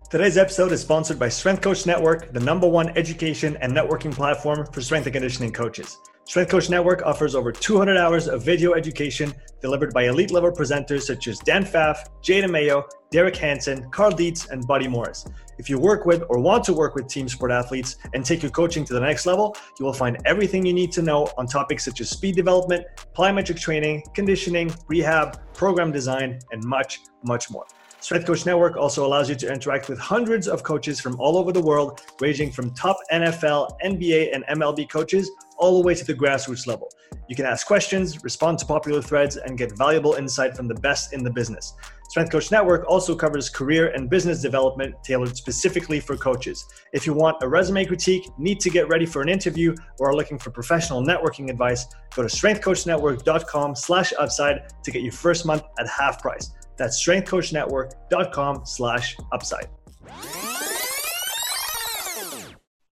Today's episode is sponsored by Strength Coach Network, the number one education and networking platform for strength and conditioning coaches. Strength Coach Network offers over 200 hours of video education delivered by elite level presenters such as Dan Pfaff, Jada Mayo, Derek Hansen, Cal Dietz, and Buddy Morris. If you work with or want to work with team sport athletes and take your coaching to the next level, you will find everything you need to know on topics such as speed development, plyometric training, conditioning, rehab, program design, and much, much more. Strength Coach Network also allows you to interact with hundreds of coaches from all over the world, ranging from top NFL, NBA, and MLB coaches all the way to the grassroots level. You can ask questions, respond to popular threads, and get valuable insight from the best in the business. Strength Coach Network also covers career and business development tailored specifically for coaches. If you want a resume critique, need to get ready for an interview, or are looking for professional networking advice, go to strengthcoachnetwork.com slash upside to get your first month at half price. That's strengthcoachnetwork.com slash upside.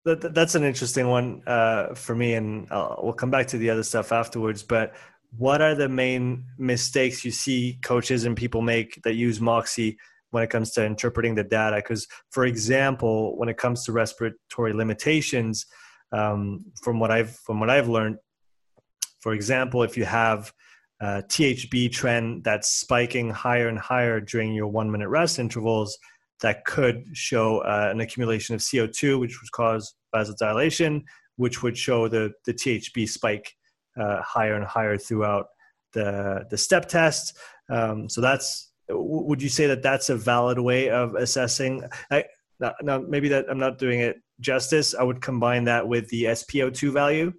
That, that's an interesting one uh, for me, and I'll, we'll come back to the other stuff afterwards. But what are the main mistakes you see coaches and people make that use Moxy when it comes to interpreting the data? Because, for example, when it comes to respiratory limitations, um, from what I've from what I've learned, for example, if you have uh, THB trend that's spiking higher and higher during your one minute rest intervals that could show uh, an accumulation of CO2, which would cause vasodilation, which would show the the THB spike uh, higher and higher throughout the the step test. Um, so that's would you say that that's a valid way of assessing? I, now, maybe that I'm not doing it justice. I would combine that with the SpO2 value,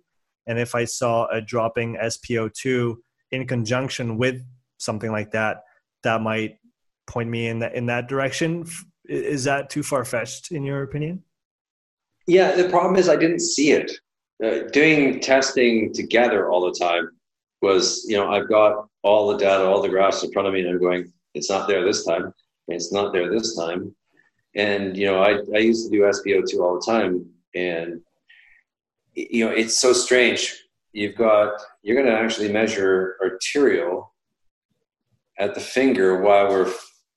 and if I saw a dropping SpO2 in conjunction with something like that, that might point me in that in that direction. Is that too far fetched in your opinion? Yeah, the problem is I didn't see it. Uh, doing testing together all the time was, you know, I've got all the data, all the graphs in front of me, and I'm going, it's not there this time. It's not there this time. And, you know, I, I used to do SpO2 all the time. And, you know, it's so strange. You've got, you're going to actually measure arterial at the finger while we're,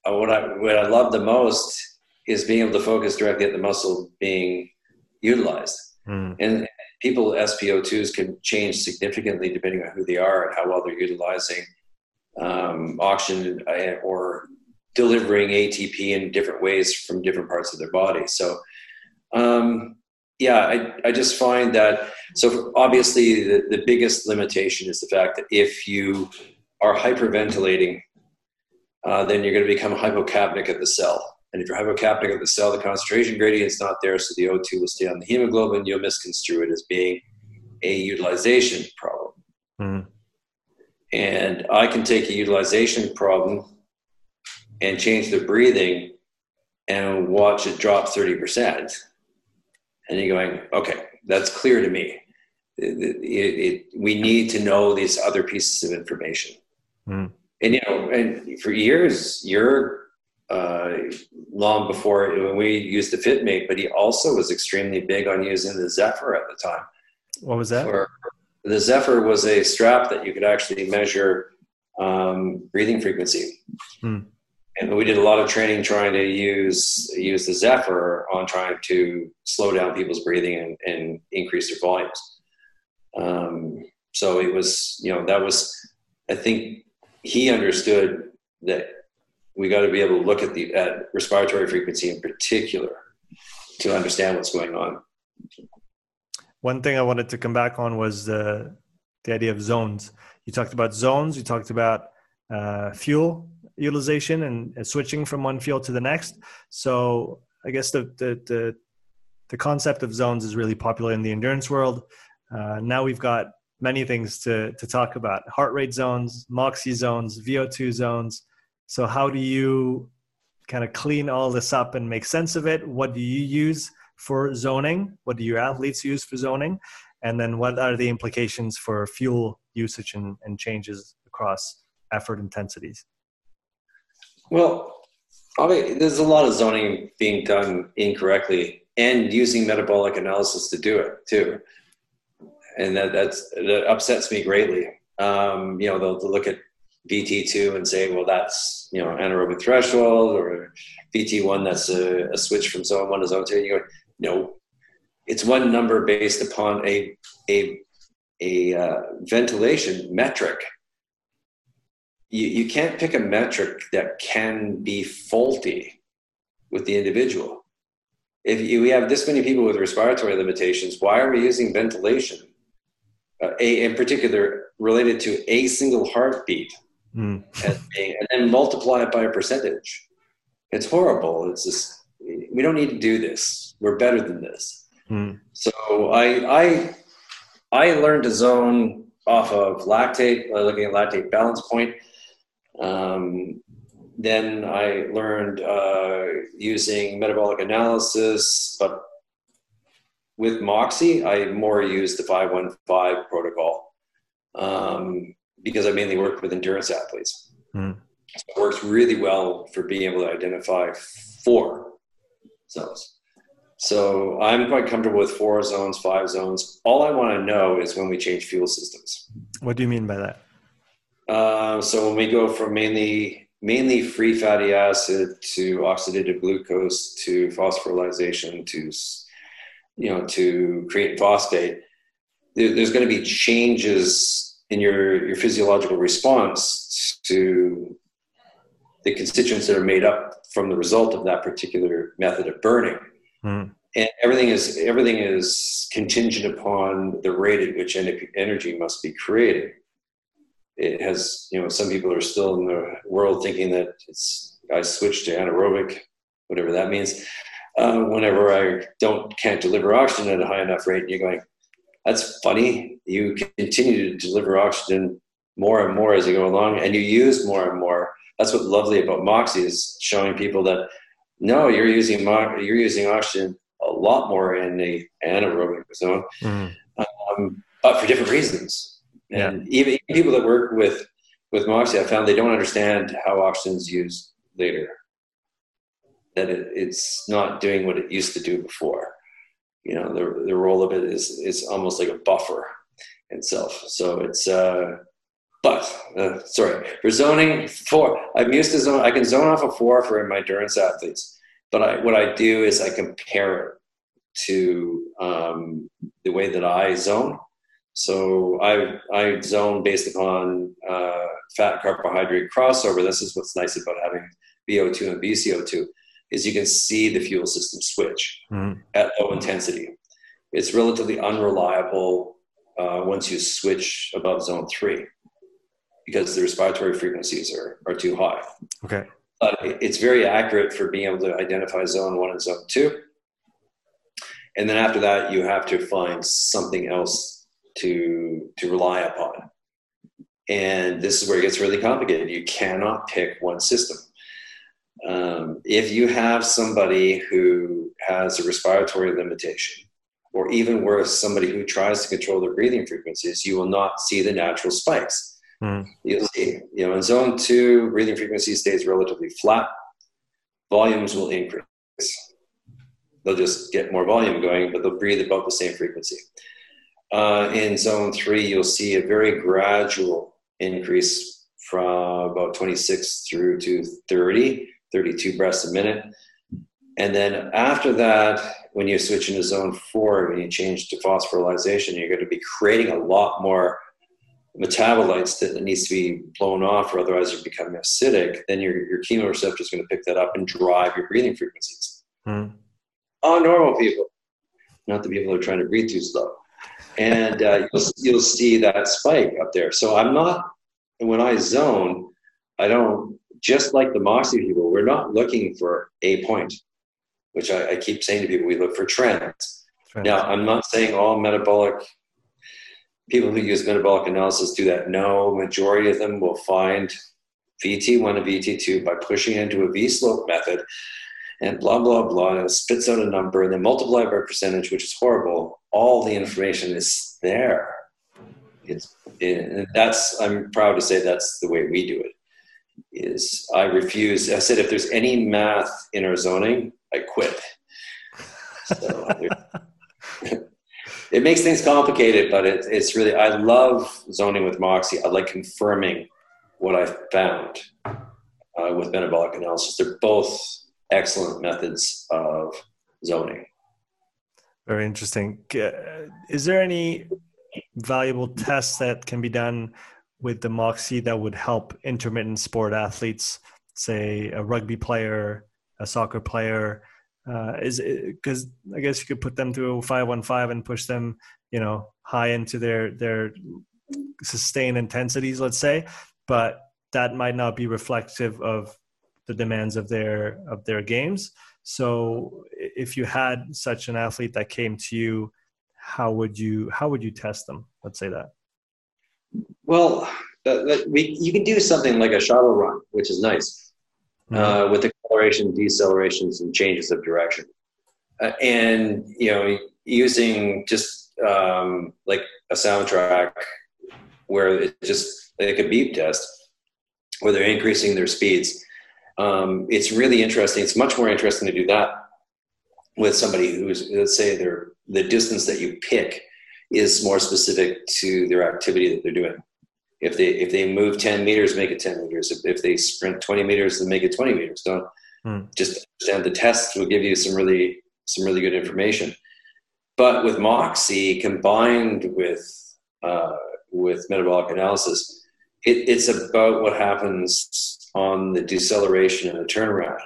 uh, what I, what I love the most is being able to focus directly at the muscle being utilized. Mm. And people SpO2s can change significantly depending on who they are and how well they're utilizing um, oxygen uh, or delivering ATP in different ways from different parts of their body. So, um, yeah, I, I just find that. So, obviously, the, the biggest limitation is the fact that if you are hyperventilating, uh, then you're going to become hypocapnic at the cell. And if you're hypocapnic at the cell, the concentration gradient is not there, so the O2 will stay on the hemoglobin. You'll misconstrue it as being a utilization problem. Mm. And I can take a utilization problem and change the breathing and watch it drop 30%. And you're going, okay, that's clear to me. It, it, it, we need to know these other pieces of information. Mm. And, you know, and for years, you're uh, long before when we used the FitMate, but he also was extremely big on using the Zephyr at the time. What was that? The Zephyr was a strap that you could actually measure um, breathing frequency. Hmm. And we did a lot of training trying to use use the Zephyr on trying to slow down people's breathing and, and increase their volumes. Um, so it was, you know, that was, I think he understood that we got to be able to look at the at respiratory frequency in particular to understand what's going on. One thing I wanted to come back on was the the idea of zones. You talked about zones. You talked about uh, fuel utilization and, and, switching from one fuel to the next. So I guess the the the, the concept of zones is really popular in the endurance world. Uh, now we've got many things to to talk about: heart rate zones, Moxy zones, VO2 zones. So how do you kind of clean all this up and make sense of it? What do you use? for zoning? What do your athletes use for zoning? And then what are the implications for fuel usage and, and changes across effort intensities? Well, I mean, there's a lot of zoning being done incorrectly and using metabolic analysis to do it too. And that, that upsets me greatly. Um, you know, they'll, they'll look at VT2 and say, well, that's, you know, anaerobic threshold or VT1, that's a, a switch from zone one to zone two. And you go, no, it's one number based upon a a a uh, ventilation metric. You, you can't pick a metric that can be faulty with the individual. If you, we have this many people with respiratory limitations, why are we using ventilation? Uh, a, in particular, related to a single heartbeat, mm. and, and then multiply it by a percentage. It's horrible. It's just we don't need to do this. We're better than this. Mm. So I, I, I learned to zone off of lactate, looking at lactate balance point. Um, then I learned uh, using metabolic analysis, but with Moxy, I more used the 515 protocol um, because I mainly worked with endurance athletes. Mm. So it works really well for being able to identify four zones. So I'm quite comfortable with four zones, five zones. All I want to know is when we change fuel systems. What do you mean by that? Uh, so when we go from mainly mainly free fatty acid to oxidative glucose to phosphorylation to you know to creatine phosphate, there, there's going to be changes in your your physiological response to the constituents that are made up from the result of that particular method of burning. Mm. and everything is everything is contingent upon the rate at which energy must be created. It has, you know, some people are still in the world thinking that it's I switch to anaerobic, whatever that means. Uh, whenever I don't can't deliver oxygen at a high enough rate, and you're going, that's funny. You continue to deliver oxygen more and more as you go along, and you use more and more. That's what's lovely about Moxy is showing people that no, you're using you're using oxygen a lot more in the anaerobic zone, mm. um, but for different reasons. Yeah. And even, even people that work with with Moxy, I found they don't understand how oxygen is used later. That it, it's not doing what it used to do before. You know, the the role of it is is almost like a buffer itself. So it's uh, but uh, sorry for zoning four. I'm used to zone. I can zone off a four for my endurance athletes but I, what I do is I compare it to um, the way that I zone. So I, I zone based upon uh, fat carbohydrate crossover. This is what's nice about having VO2 and VCO2 is you can see the fuel system switch mm. at low intensity. It's relatively unreliable uh, once you switch above zone three because the respiratory frequencies are, are too high. Okay but it's very accurate for being able to identify zone one and zone two. And then after that, you have to find something else to to rely upon. And this is where it gets really complicated. You cannot pick one system. Um, if you have somebody who has a respiratory limitation, or even worse, somebody who tries to control their breathing frequencies, you will not see the natural spikes Mm. You'll see, you know, in zone two, breathing frequency stays relatively flat. Volumes will increase. They'll just get more volume going, but they'll breathe about the same frequency. Uh, in zone three, you'll see a very gradual increase from about 26 through to 30, 32 breaths a minute. And then after that, when you switch into zone four, when you change to phosphorylation, you're going to be creating a lot more metabolites that needs to be blown off, or otherwise you're becoming acidic, then your, your chemoreceptor is going to pick that up and drive your breathing frequencies. Mm. On normal people, not the people who are trying to breathe too slow. And uh, you'll, you'll see that spike up there. So I'm not, when I zone, I don't, just like the Moxy people, we're not looking for a point, which I, I keep saying to people, we look for trends. trends. Now, I'm not saying all metabolic people who use metabolic analysis do that. No, majority of them will find VT1 and VT2 by pushing into a V slope method and blah, blah, blah. And it spits out a number and then multiply by a percentage, which is horrible. All the information is there. It's, it, that's, I'm proud to say that's the way we do it. Is I refuse. I said, if there's any math in our zoning, I quit. So, it makes things complicated, but it, it's really, I love zoning with Moxy. I like confirming what I found uh, with metabolic analysis. They're both excellent methods of zoning. Very interesting. Is there any valuable tests that can be done with the Moxy that would help intermittent sport athletes, say a rugby player, a soccer player, uh, is because I guess you could put them through five one five and push them, you know, high into their their sustained intensities, let's say, but that might not be reflective of the demands of their of their games. So, if you had such an athlete that came to you, how would you how would you test them? Let's say that. Well, uh, we you can do something like a shuttle run, which is nice uh, with acceleration, decelerations, and changes of direction. Uh, and you know, using just um, like a soundtrack where it just like a beep test, where they're increasing their speeds. Um, it's really interesting. It's much more interesting to do that with somebody who's, let's say, their the distance that you pick is more specific to their activity that they're doing. If they if they move 10 meters, make it 10 meters. If, if they sprint 20 meters, then make it 20 meters. Don't hmm. just understand the test will give you some really some really good information. But with Moxy combined with uh, with metabolic analysis, it, it's about what happens on the deceleration and the turnaround.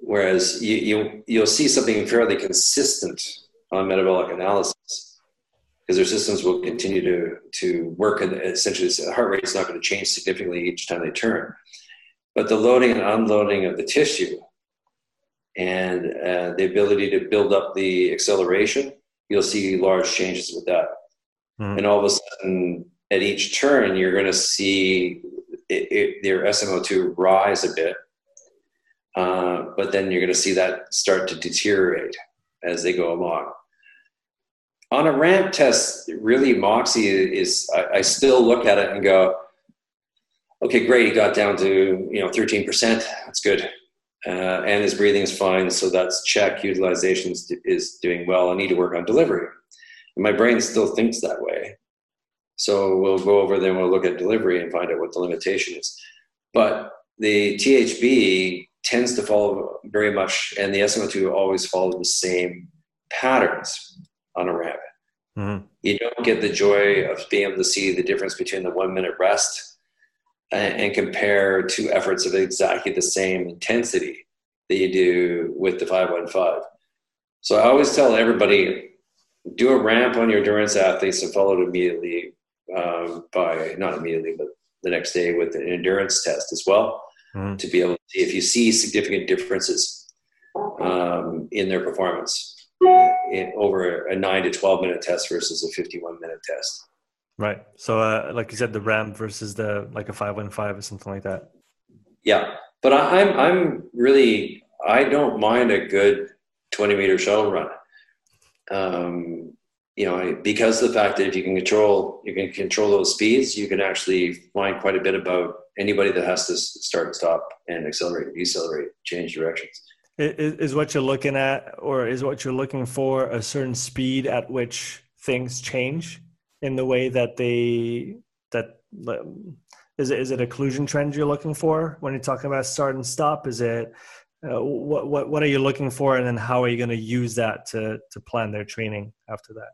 Whereas you, you you'll see something fairly consistent on metabolic analysis because their systems will continue to to work and essentially the heart rate is not going to change significantly each time they turn. But the loading and unloading of the tissue and uh, the ability to build up the acceleration, you'll see large changes with that. Mm. And all of a sudden, at each turn, you're going to see it, it, their SMO2 rise a bit, uh, but then you're going to see that start to deteriorate as they go along. On a ramp test, really, Moxy is, I, I still look at it and go, okay, great, he got down to, you know, 13%. That's good uh, and his breathing is fine. So that's check. Utilization is doing well. I need to work on delivery. And my brain still thinks that way. So we'll go over then we'll look at delivery and find out what the limitation is. But the THB tends to follow very much, and the SMO2 always follow the same patterns on a ramp. Mm-hmm. You don't get the joy of being able to see the difference between the one minute rest and, and compare two efforts of exactly the same intensity that you do with the 515. So I always tell everybody do a ramp on your endurance athletes and follow it immediately um, by not immediately, but the next day with an endurance test as well mm. to be able to see if you see significant differences um, in their performance in, over a nine to 12 minute test versus a 51 minute test. Right. So, uh, like you said, the ramp versus the like a five one five or something like that. Yeah, but I, I'm I'm really I don't mind a good twenty meter shuttle run. Um, you know, because of the fact that if you can control you can control those speeds, you can actually find quite a bit about anybody that has to start and stop and accelerate, decelerate, change directions. Is, is what you're looking at, or is what you're looking for a certain speed at which things change? in the way that they that is it is it occlusion trend you're looking for when you're talking about start and stop? Is it uh, what what what are you looking for, and then how are you going to use that to to plan their training after that?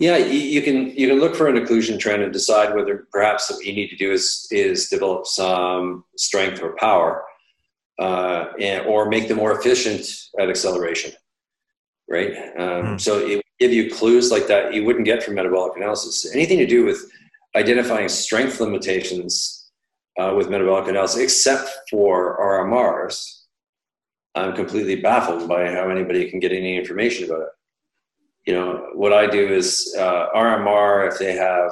Yeah, you can you can look for an occlusion trend and decide whether perhaps what you need to do is is develop some strength or power, uh, and, or make them more efficient at acceleration, right? Um, mm. So it, give you clues like that you wouldn't get from metabolic analysis. Anything to do with identifying strength limitations uh, with metabolic analysis, except for RMRs, I'm completely baffled by how anybody can get any information about it. You know, what I do is uh, RMR, if they have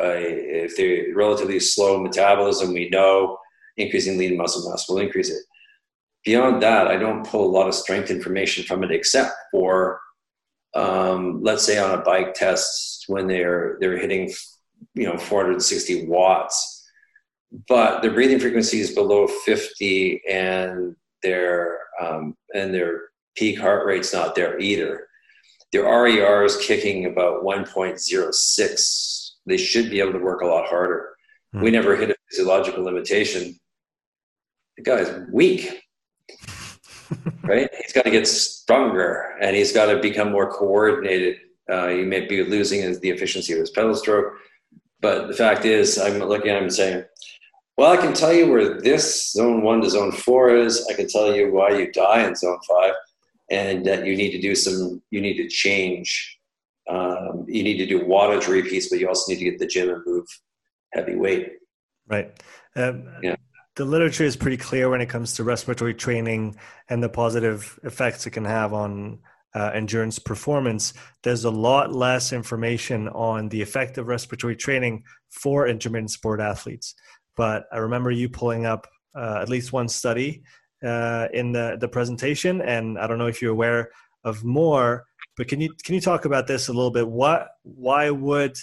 a, if they're relatively slow metabolism, we know increasing lean muscle mass will increase it. Beyond that, I don't pull a lot of strength information from it except for um, let's say on a bike test when they're they're hitting you know 460 watts but their breathing frequency is below 50 and their um, and their peak heart rate's not there either their RER is kicking about 1.06 they should be able to work a lot harder mm. we never hit a physiological limitation the guy's weak right? He's got to get stronger and he's got to become more coordinated. Uh, he may be losing the efficiency of his pedal stroke. But the fact is, I'm looking at him and saying, well, I can tell you where this zone one to zone four is. I can tell you why you die in zone five and that you need to do some, you need to change. Um, you need to do wattage repeats, but you also need to get the gym and move heavy weight. Right. Um, yeah the literature is pretty clear when it comes to respiratory training and the positive effects it can have on uh, endurance performance. There's a lot less information on the effect of respiratory training for intermittent sport athletes. But I remember you pulling up uh, at least one study uh, in the, the presentation, and I don't know if you're aware of more. But can you can you talk about this a little bit? What why would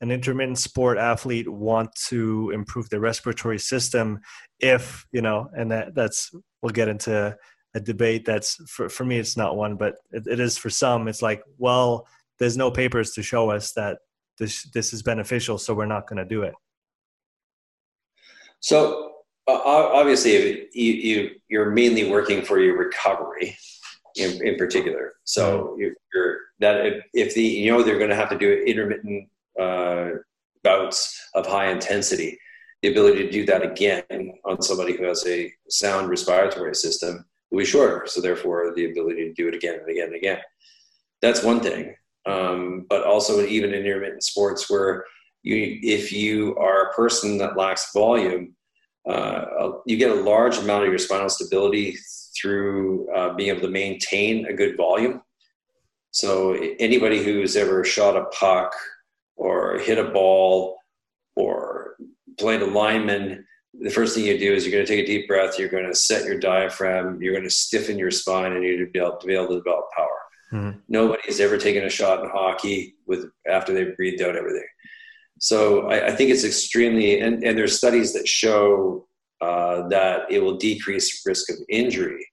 an intermittent sport athlete want to improve their respiratory system if you know and that that's we'll get into a debate that's for, for me it's not one but it, it is for some it's like well there's no papers to show us that this this is beneficial so we're not going to do it so obviously you, you you're mainly working for your recovery in, in particular so mm-hmm. you're that if, if the you know they're going to have to do intermittent uh, bouts of high intensity. The ability to do that again on somebody who has a sound respiratory system will be shorter. So therefore, the ability to do it again and again and again. That's one thing. Um, but also even in intermittent sports where you, if you are a person that lacks volume, uh, you get a large amount of your spinal stability through uh, being able to maintain a good volume. So anybody who's ever shot a puck or hit a ball or played a lineman, the first thing you do is you're going to take a deep breath. You're going to set your diaphragm. You're going to stiffen your spine, and you're to be able to be able to develop power. Mm-hmm. Nobody's ever taken a shot in hockey with after they've breathed out everything. So I, I think it's extremely, and, and there's studies that show uh, that it will decrease risk of injury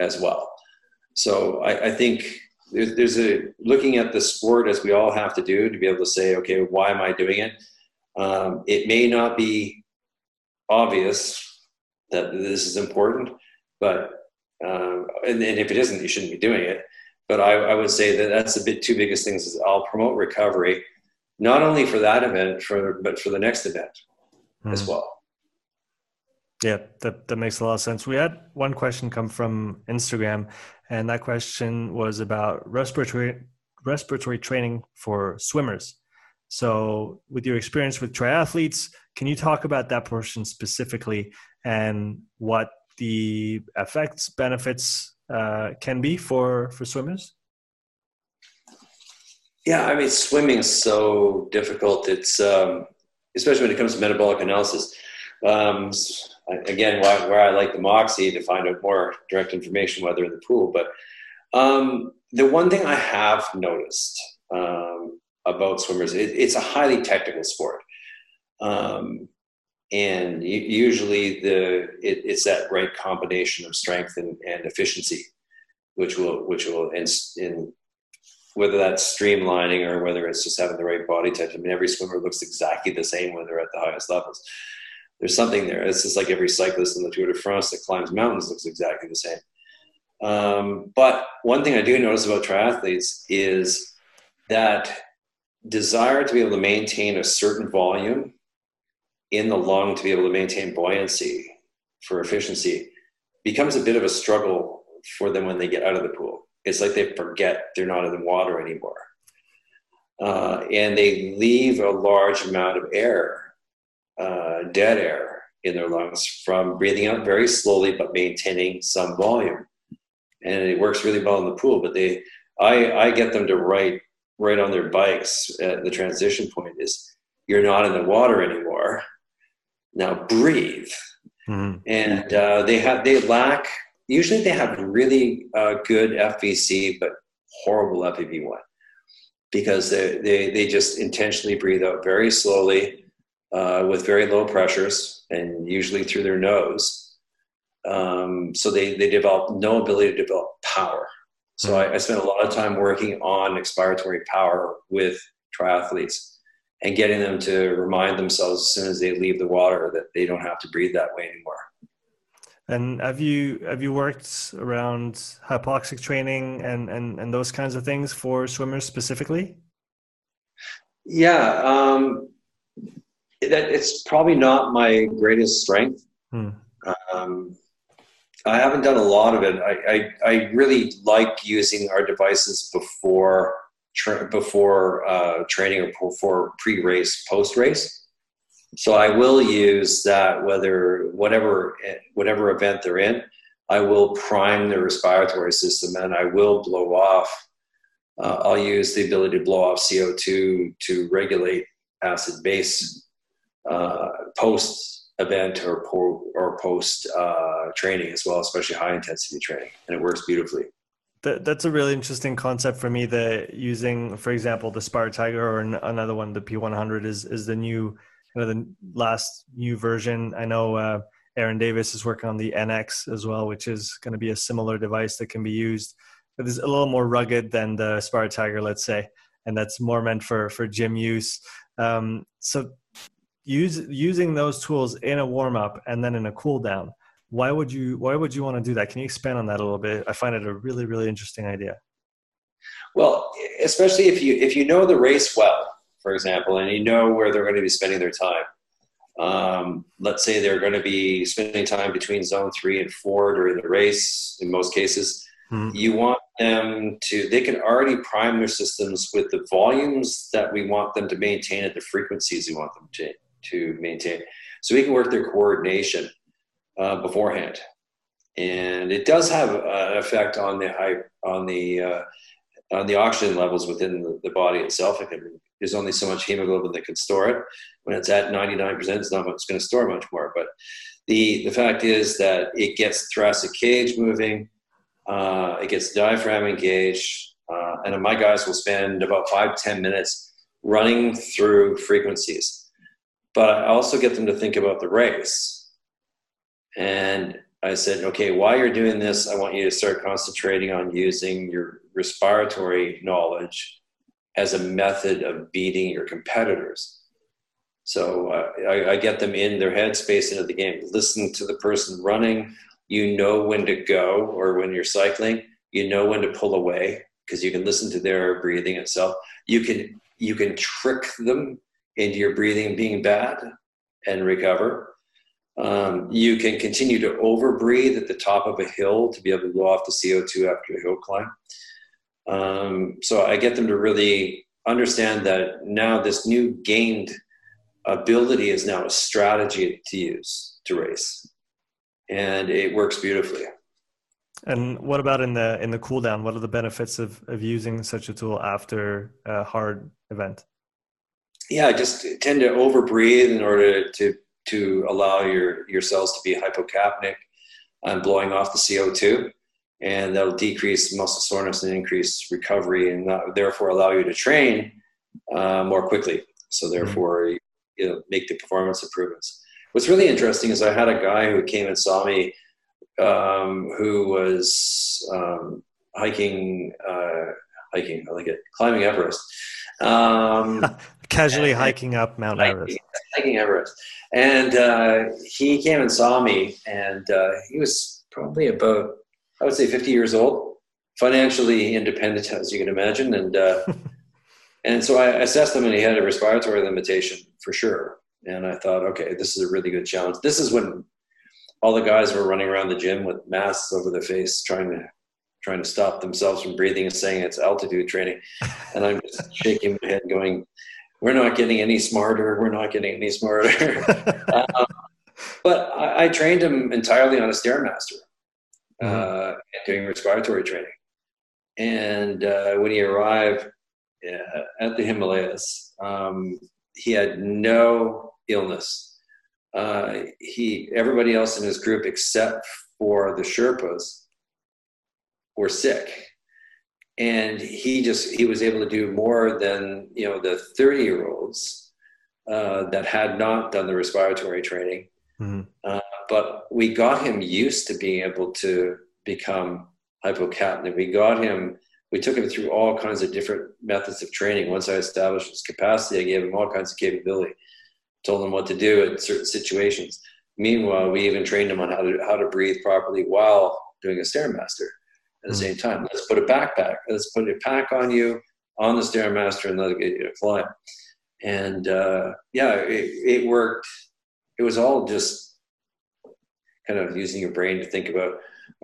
as well. So I, I think there's, there's, a looking at the sport as we all have to do to be able to say, okay, why am I doing it? Um, it may not be obvious that this is important, but um, and, and, if it isn't, you shouldn't be doing it. But I, I would say that that's a bit two biggest things. Is I'll promote recovery, not only for that event, for but for the next event mm-hmm. as well. Yeah, that, that makes a lot of sense. We had one question come from Instagram, and that question was about respiratory respiratory training for swimmers. So, with your experience with triathletes, can you talk about that portion specifically and what the effects, benefits uh, can be for for swimmers? Yeah, I mean, swimming is so difficult. It's um, especially when it comes to metabolic analysis. Um, again, why, where I like the Moxy to find out more direct information, whether in the pool. But um, the one thing I have noticed um, about swimmers, it, it's a highly technical sport. Um, and usually the it, it's that right combination of strength and, and efficiency, which will which will in, in whether that's streamlining or whether it's just having the right body type. I mean, every swimmer looks exactly the same when they're at the highest levels there's something there. It's just like every cyclist in the Tour de France that climbs mountains looks exactly the same. Um, but one thing I do notice about triathletes is that desire to be able to maintain a certain volume in the lung to be able to maintain buoyancy for efficiency becomes a bit of a struggle for them when they get out of the pool. It's like they forget they're not in the water anymore. Uh, and they leave a large amount of air uh, dead air in their lungs from breathing out very slowly but maintaining some volume. And it works really well in the pool. But they, I, I get them to write right on their bikes at the transition point is you're not in the water anymore. Now breathe. Mm-hmm. And uh, they have they lack usually they have really uh, good FVC but horrible FEV1 because they, they they just intentionally breathe out very slowly uh, with very low pressures and usually through their nose. Um, so they, they develop no ability to develop power. So mm-hmm. I, I spent a lot of time working on expiratory power with triathletes and getting them to remind themselves as soon as they leave the water that they don't have to breathe that way anymore. And have you have you worked around hypoxic training and, and, and those kinds of things for swimmers specifically? Yeah, um, that it's probably not my greatest strength. Hmm. Um, I haven't done a lot of it. I, I, I really like using our devices before tra- before uh, training or before pre-race, post-race. So I will use that whether whatever whatever event they're in. I will prime the respiratory system and I will blow off. Uh, I'll use the ability to blow off CO2 to regulate acid base uh, post event or, or post uh, training as well, especially high intensity training, and it works beautifully. That, that's a really interesting concept for me. That using, for example, the SpiroTiger or another one, the P100 is is the new kind of the last new version. I know uh, Aaron Davis is working on the NX as well, which is going to be a similar device that can be used, but is a little more rugged than the SpiroTiger, let's say, and that's more meant for for gym use. Um, so use, using those tools in a warm up and then in a cool down. Why would you Why would you want to do that? Can you expand on that a little bit? I find it a really really interesting idea. Well, especially if you if you know the race well, for example, and you know where they're going to be spending their time. Um, let's say they're going to be spending time between zone three and four during the race, in most cases. Mm-hmm. You want them to, they can already prime their systems with the volumes that we want them to maintain at the frequencies we want them to, to maintain. So we can work their coordination uh, beforehand. And it does have an effect on the on the, uh, on the oxygen levels within the, the body itself. It can there's only so much hemoglobin that can store it. When it's at 99%, it's not going to store much more. But the, the fact is that it gets thoracic cage moving, uh, it gets diaphragm engaged, uh, and my guys will spend about five ten minutes running through frequencies. But I also get them to think about the race. And I said, okay, while you're doing this, I want you to start concentrating on using your respiratory knowledge as a method of beating your competitors. So uh, I, I, get them in their headspace into the game. Listen to the person running. You know when to go, or when you're cycling, you know when to pull away because you can listen to their breathing itself. You can you can trick them into your breathing being bad and recover. Um, you can continue to overbreathe at the top of a hill to be able to blow off the CO2 after a hill climb. Um, so I get them to really understand that now this new gained ability is now a strategy to use to race, and it works beautifully. And what about in the in the cool down? What are the benefits of of using such a tool after a hard event? Yeah, just tend to overbreathe in order to to allow your your cells to be hypocapnic and blowing off the CO two and that'll decrease muscle soreness and increase recovery and therefore allow you to train uh, more quickly. So mm-hmm. therefore you know, make the performance improvements. What's really interesting is i had a guy who came and saw me um, who was um, hiking uh, hiking i like it climbing everest. Um, casually hiking up mount everest. hiking, everest. And uh, he came and saw me and uh, he was probably about I would say 50 years old, financially independent, as you can imagine. And, uh, and so I assessed him and he had a respiratory limitation for sure. And I thought, okay, this is a really good challenge. This is when all the guys were running around the gym with masks over their face, trying to trying to stop themselves from breathing and saying it's altitude training. And I'm just shaking my head, going, "We're not getting any smarter. We're not getting any smarter." um, but I, I, trained him entirely on a stairmaster mm-hmm. uh, doing respiratory training. And uh, when he arrived uh, at the Himalayas, um, he had no illness. Uh, he, everybody else in his group, except for the Sherpas, were sick, and he just he was able to do more than you know the thirty year olds uh, that had not done the respiratory training. Mm-hmm. Uh, but we got him used to being able to become hypocapnic. We got him, we took him through all kinds of different methods of training. Once I established his capacity, I gave him all kinds of capability, told him what to do in certain situations. Meanwhile, we even trained him on how to how to breathe properly while doing a stairmaster at the mm-hmm. same time. Let's put a backpack. Let's put a pack on you on the stairmaster and let it get you to climb. And uh, yeah, it, it worked. It was all just kind of using your brain to think about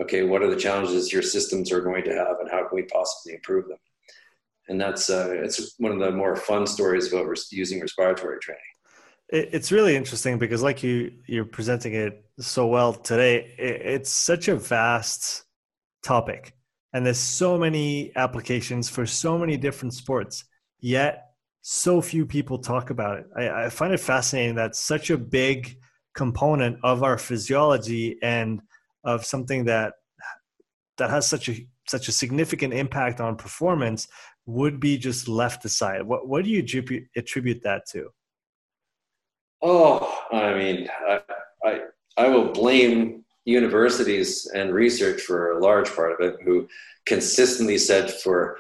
okay what are the challenges your systems are going to have and how can we possibly improve them? And that's uh, it's one of the more fun stories about res- using respiratory training. It's really interesting because like you you're presenting it so well today it's such a vast topic and there's so many applications for so many different sports yet so few people talk about it. I, I find it fascinating that such a big component of our physiology and of something that that has such a such a significant impact on performance would be just left aside. What what do you attribute, attribute that to? Oh, I mean, I, I I will blame universities and research for a large part of it, who consistently said for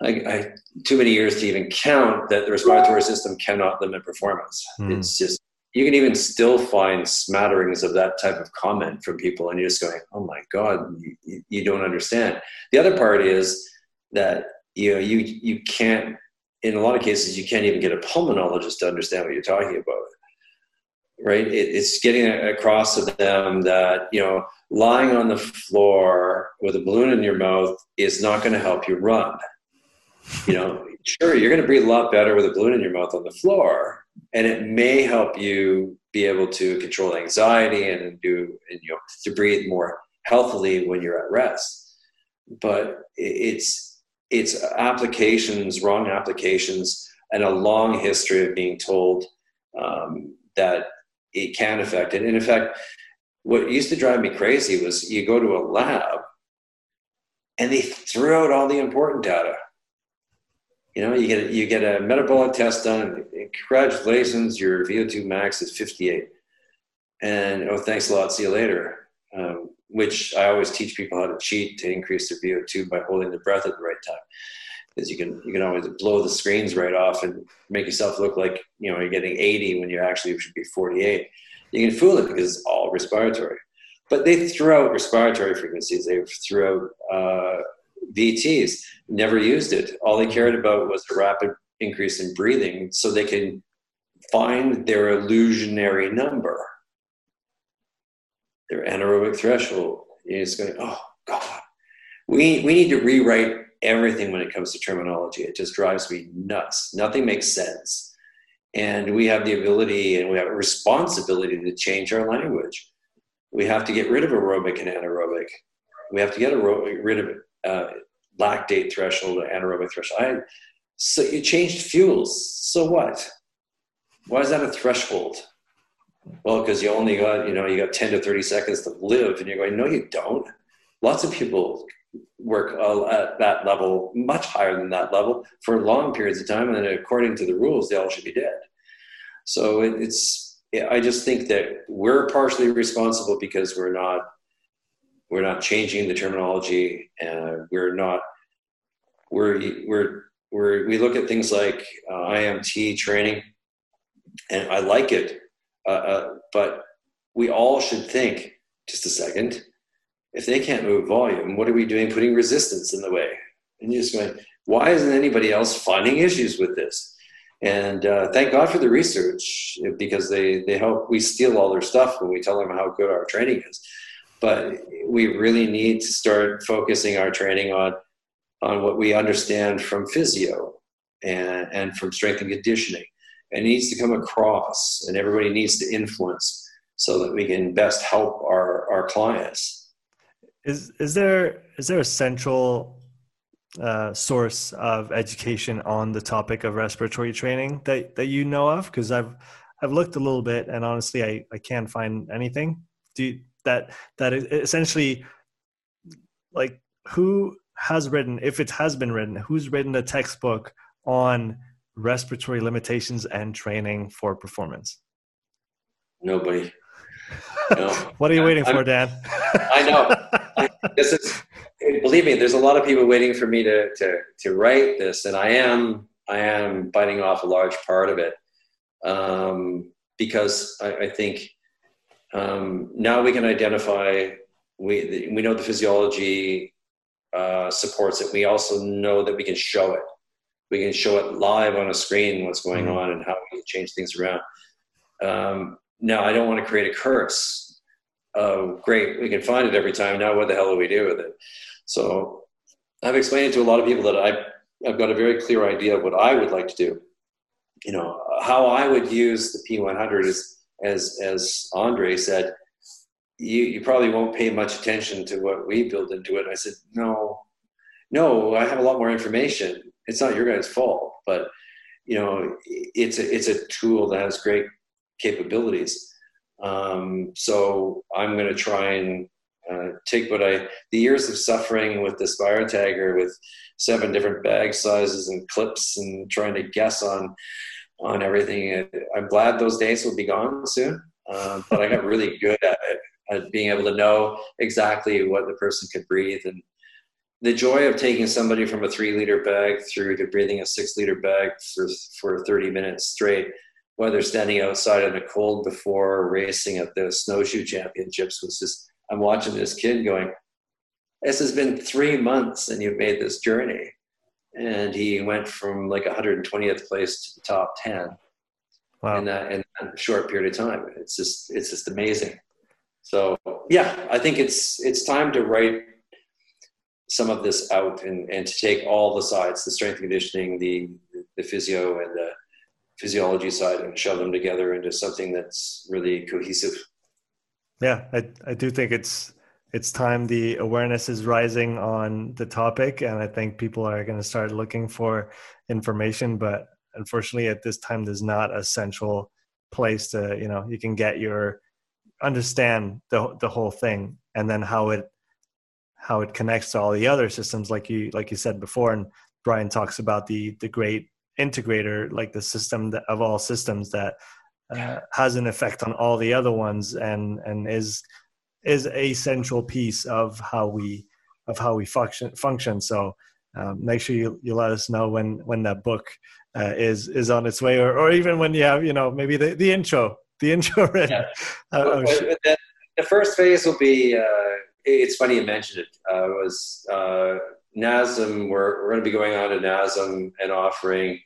I, I, too many years to even count that the respiratory system cannot limit performance. Mm. It's just you can even still find smatterings of that type of comment from people and you're just going oh my god you, you don't understand the other part is that you know you you can't in a lot of cases you can't even get a pulmonologist to understand what you're talking about right? It, it's getting across to them that you know lying on the floor with a balloon in your mouth is not going to help you run. You know, sure, you're going to breathe a lot better with a balloon in your mouth on the floor, and it may help you be able to control anxiety and do and, you know to breathe more healthily when you're at rest. But it's it's applications, wrong applications, and a long history of being told um, that it can affect it. And in fact, what used to drive me crazy was you go to a lab and they throw out all the important data. You know, you get you get a metabolic test done. Congratulations, your VO2 max is 58. And oh, thanks a lot. See you later. Um, which I always teach people how to cheat to increase their VO2 by holding their breath at the right time. Because you can you can always blow the screens right off and make yourself look like you know you're getting 80 when you actually should be 48. You can fool it because it's all respiratory. But they threw out respiratory frequencies. They threw out uh, VTs. Never used it. All they cared about was the rapid increase in breathing, so they can find their illusionary number their anaerobic threshold. It's going, oh God, we we need to rewrite everything when it comes to terminology. It just drives me nuts. Nothing makes sense, and we have the ability and we have a responsibility to change our language. We have to get rid of aerobic and anaerobic. We have to get rid of uh, lactate threshold, anaerobic threshold. I, so you changed fuels. So what? Why is that a threshold? Well, because you only got, you know, you got 10 to 30 seconds to live. And you're going, no, you don't. Lots of people work at that level, much higher than that level, for long periods of time. And then according to the rules, they all should be dead. So it's, I just think that we're partially responsible because we're not, we're not changing the terminology and we're not, we're, we're, we're, we look at things like uh, IMT training and I like it uh, uh, but we all should think just a second if they can't move volume what are we doing putting resistance in the way? And you're just going why isn't anybody else finding issues with this? And uh, thank god for the research because they, they help we steal all their stuff when we tell them how good our training is. But we really need to start focusing our training on on what we understand from physio and, and from strength and conditioning. It needs to come across and everybody needs to influence so that we can best help our, our clients. Is is there is there a central uh, source of education on the topic of respiratory training that that you know of? Because i've i've looked a little bit and honestly i i can't find anything. Do you, that that essentially like who has written if it has been written who's written a textbook on respiratory limitations and training for performance? Nobody. No. what are you waiting I'm, for, Dan? I know. this is believe me, there's a lot of people waiting for me to to to write this, and I am I am biting off a large part of it um, because I, I think um, now we can identify we we know the physiology uh, supports it. We also know that we can show it we can show it live on a screen what's going mm-hmm. on and how we can change things around. Um, now, I don't want to create a curse. Oh, great, we can find it every time. Now, what the hell do we do with it? So, I've explained to a lot of people that I, I've got a very clear idea of what I would like to do. You know, how I would use the P100 is, as as Andre said, you you probably won't pay much attention to what we build into it. I said, no, no, I have a lot more information it's not your guys' fault, but you know, it's a it's a tool that has great capabilities. Um, so I'm going to try and uh, take what I the years of suffering with the SpiroTiger with seven different bag sizes and clips and trying to guess on on everything. I'm glad those days will be gone soon, uh, but I got really good at it, being able to know exactly what the person could breathe and the joy of taking somebody from a three liter bag through to breathing a six liter bag for, for 30 minutes straight, whether standing outside in the cold before racing at the snowshoe championships was just, I'm watching this kid going, this has been three months and you've made this journey. And he went from like 120th place to the top 10. wow. in, that, in that short period of time. It's just it's just amazing. So yeah, I think it's it's time to write some of this out and, and to take all the sides, the strength conditioning, the the physio and the physiology side and shove them together into something that's really cohesive. Yeah, I, I do think it's it's time the awareness is rising on the topic and i think people are going to start looking for information but unfortunately at this time there's not a central place to you know you can get your understand the the whole thing and then how it how it connects to all the other systems like you like you said before and brian talks about the the great integrator like the system that, of all systems that uh, has an effect on all the other ones and and is is a central piece of how we of how we function function. So um, make sure you, you let us know when when that book uh, is is on its way or, or even when you have you know maybe the, the intro the intro ready. Yeah. Uh, well, the, the, first phase will be uh, it's funny you mentioned it uh, it was uh, NASM we're, we're going to be going on to NASM and offering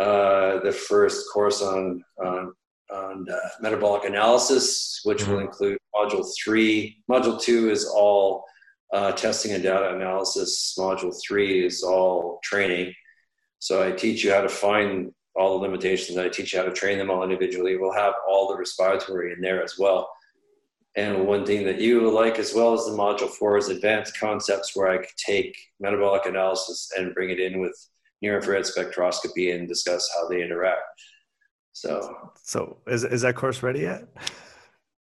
uh, the first course on on on uh, metabolic analysis, which mm-hmm. will include module three. Module two is all uh, testing and data analysis. Module three is all training. So I teach you how to find all the limitations. I teach you how to train them all individually. We'll have all the respiratory in there as well. And one thing that you will like as well as the module four is advanced concepts where I could take metabolic analysis and bring it in with near infrared spectroscopy and discuss how they interact. So, so is is that course ready yet?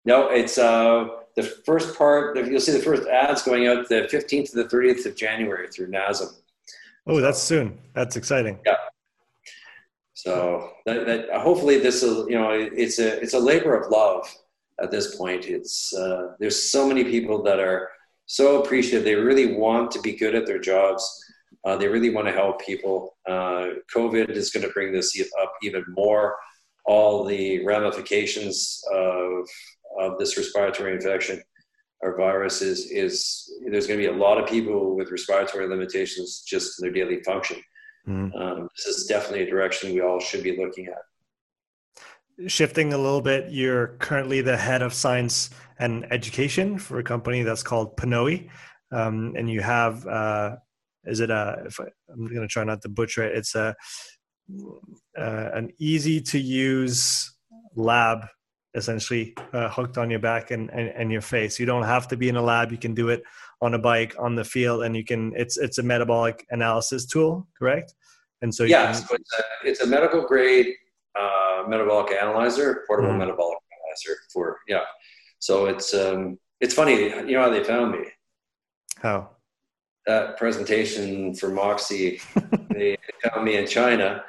No, it's uh, the first part. You'll see the first ads going out the 15th to the 30th of January through NASM. Oh, that's soon. That's exciting. Yeah. So that, that hopefully this is you know it's a it's a labor of love at this point. It's uh, there's so many people that are so appreciative. They really want to be good at their jobs. Uh, they really want to help people. Uh, COVID is going to bring this up even more all the ramifications of, of this respiratory infection or virus is, is there's going to be a lot of people with respiratory limitations just in their daily function. Mm. Um, this is definitely a direction we all should be looking at. Shifting a little bit, you're currently the head of science and education for a company that's called Pnoe. Um, and you have, uh, is it a, if I, I'm going to try not to butcher it, it's a uh, an easy to use lab essentially uh, hooked on your back and, and, and your face. You don't have to be in a lab. You can do it on a bike on the field and you can, it's, it's a metabolic analysis tool, correct? And so, yeah, can, so it's, a, it's a medical grade uh, metabolic analyzer, portable mm-hmm. metabolic analyzer for, yeah. So it's, um, it's funny, you know how they found me? How? That presentation for Moxy, they found me in China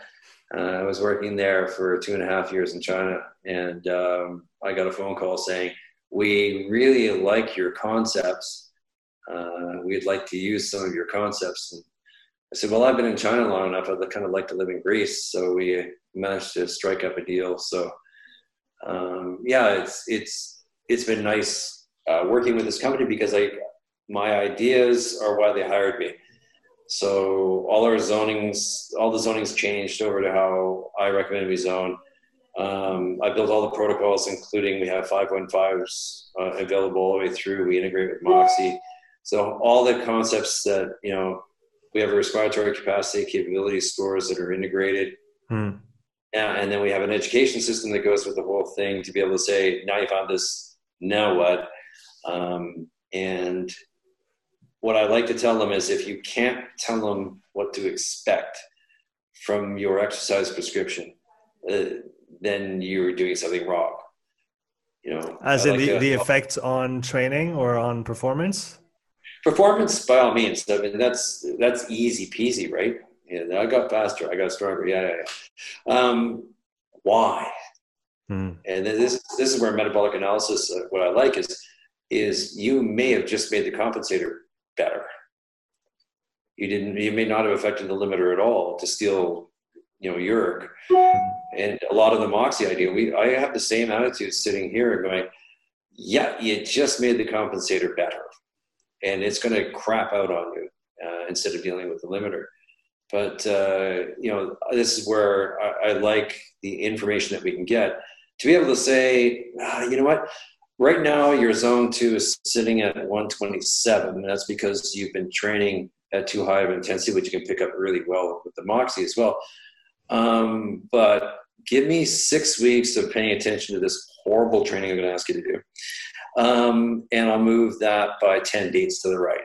uh, I was working there for two and a half years in China, and um, I got a phone call saying, "We really like your concepts. Uh, we'd like to use some of your concepts." And I said, "Well, I've been in China long enough. I'd kind of like to live in Greece." So we managed to strike up a deal. So um, yeah, it's it's it's been nice uh, working with this company because I my ideas are why they hired me. So all our zonings, all the zonings changed over to how I recommend we zone. Um, I built all the protocols, including we have 5.5s uh, available all the way through. We integrate with Moxy. So all the concepts that, you know, we have a respiratory capacity capability scores that are integrated. Hmm. and then we have an education system that goes with the whole thing to be able to say, now you found this, now what? Um, and what I like to tell them is if you can't tell them what to expect from your exercise prescription, uh, then you're doing something wrong. You know, as in like the, the effects on training or on performance. Performance, by all means. I mean, that's that's easy peasy, right? Yeah, I got faster, I got stronger. Yeah, yeah, yeah. Um, why? Hmm. And this this is where metabolic analysis. Uh, what I like is is you may have just made the compensator better. You didn't. You may not have affected the limiter at all to steal, you know, Jurg. And a lot of the Moxy idea, we I have the same attitude sitting here going, yeah, you just made the compensator better, and it's going to crap out on you uh, instead of dealing with the limiter. but uh, you know, this is where I, I, like the information that we can get to be able to say, ah, you know what, right now your zone two is sitting at 127. And that's because you've been training at too high of intensity, which you can pick up really well with the Moxy as well. Um, but give me six weeks of paying attention to this horrible training I'm going to ask you to do. Um, and I'll move that by 10 beats to the right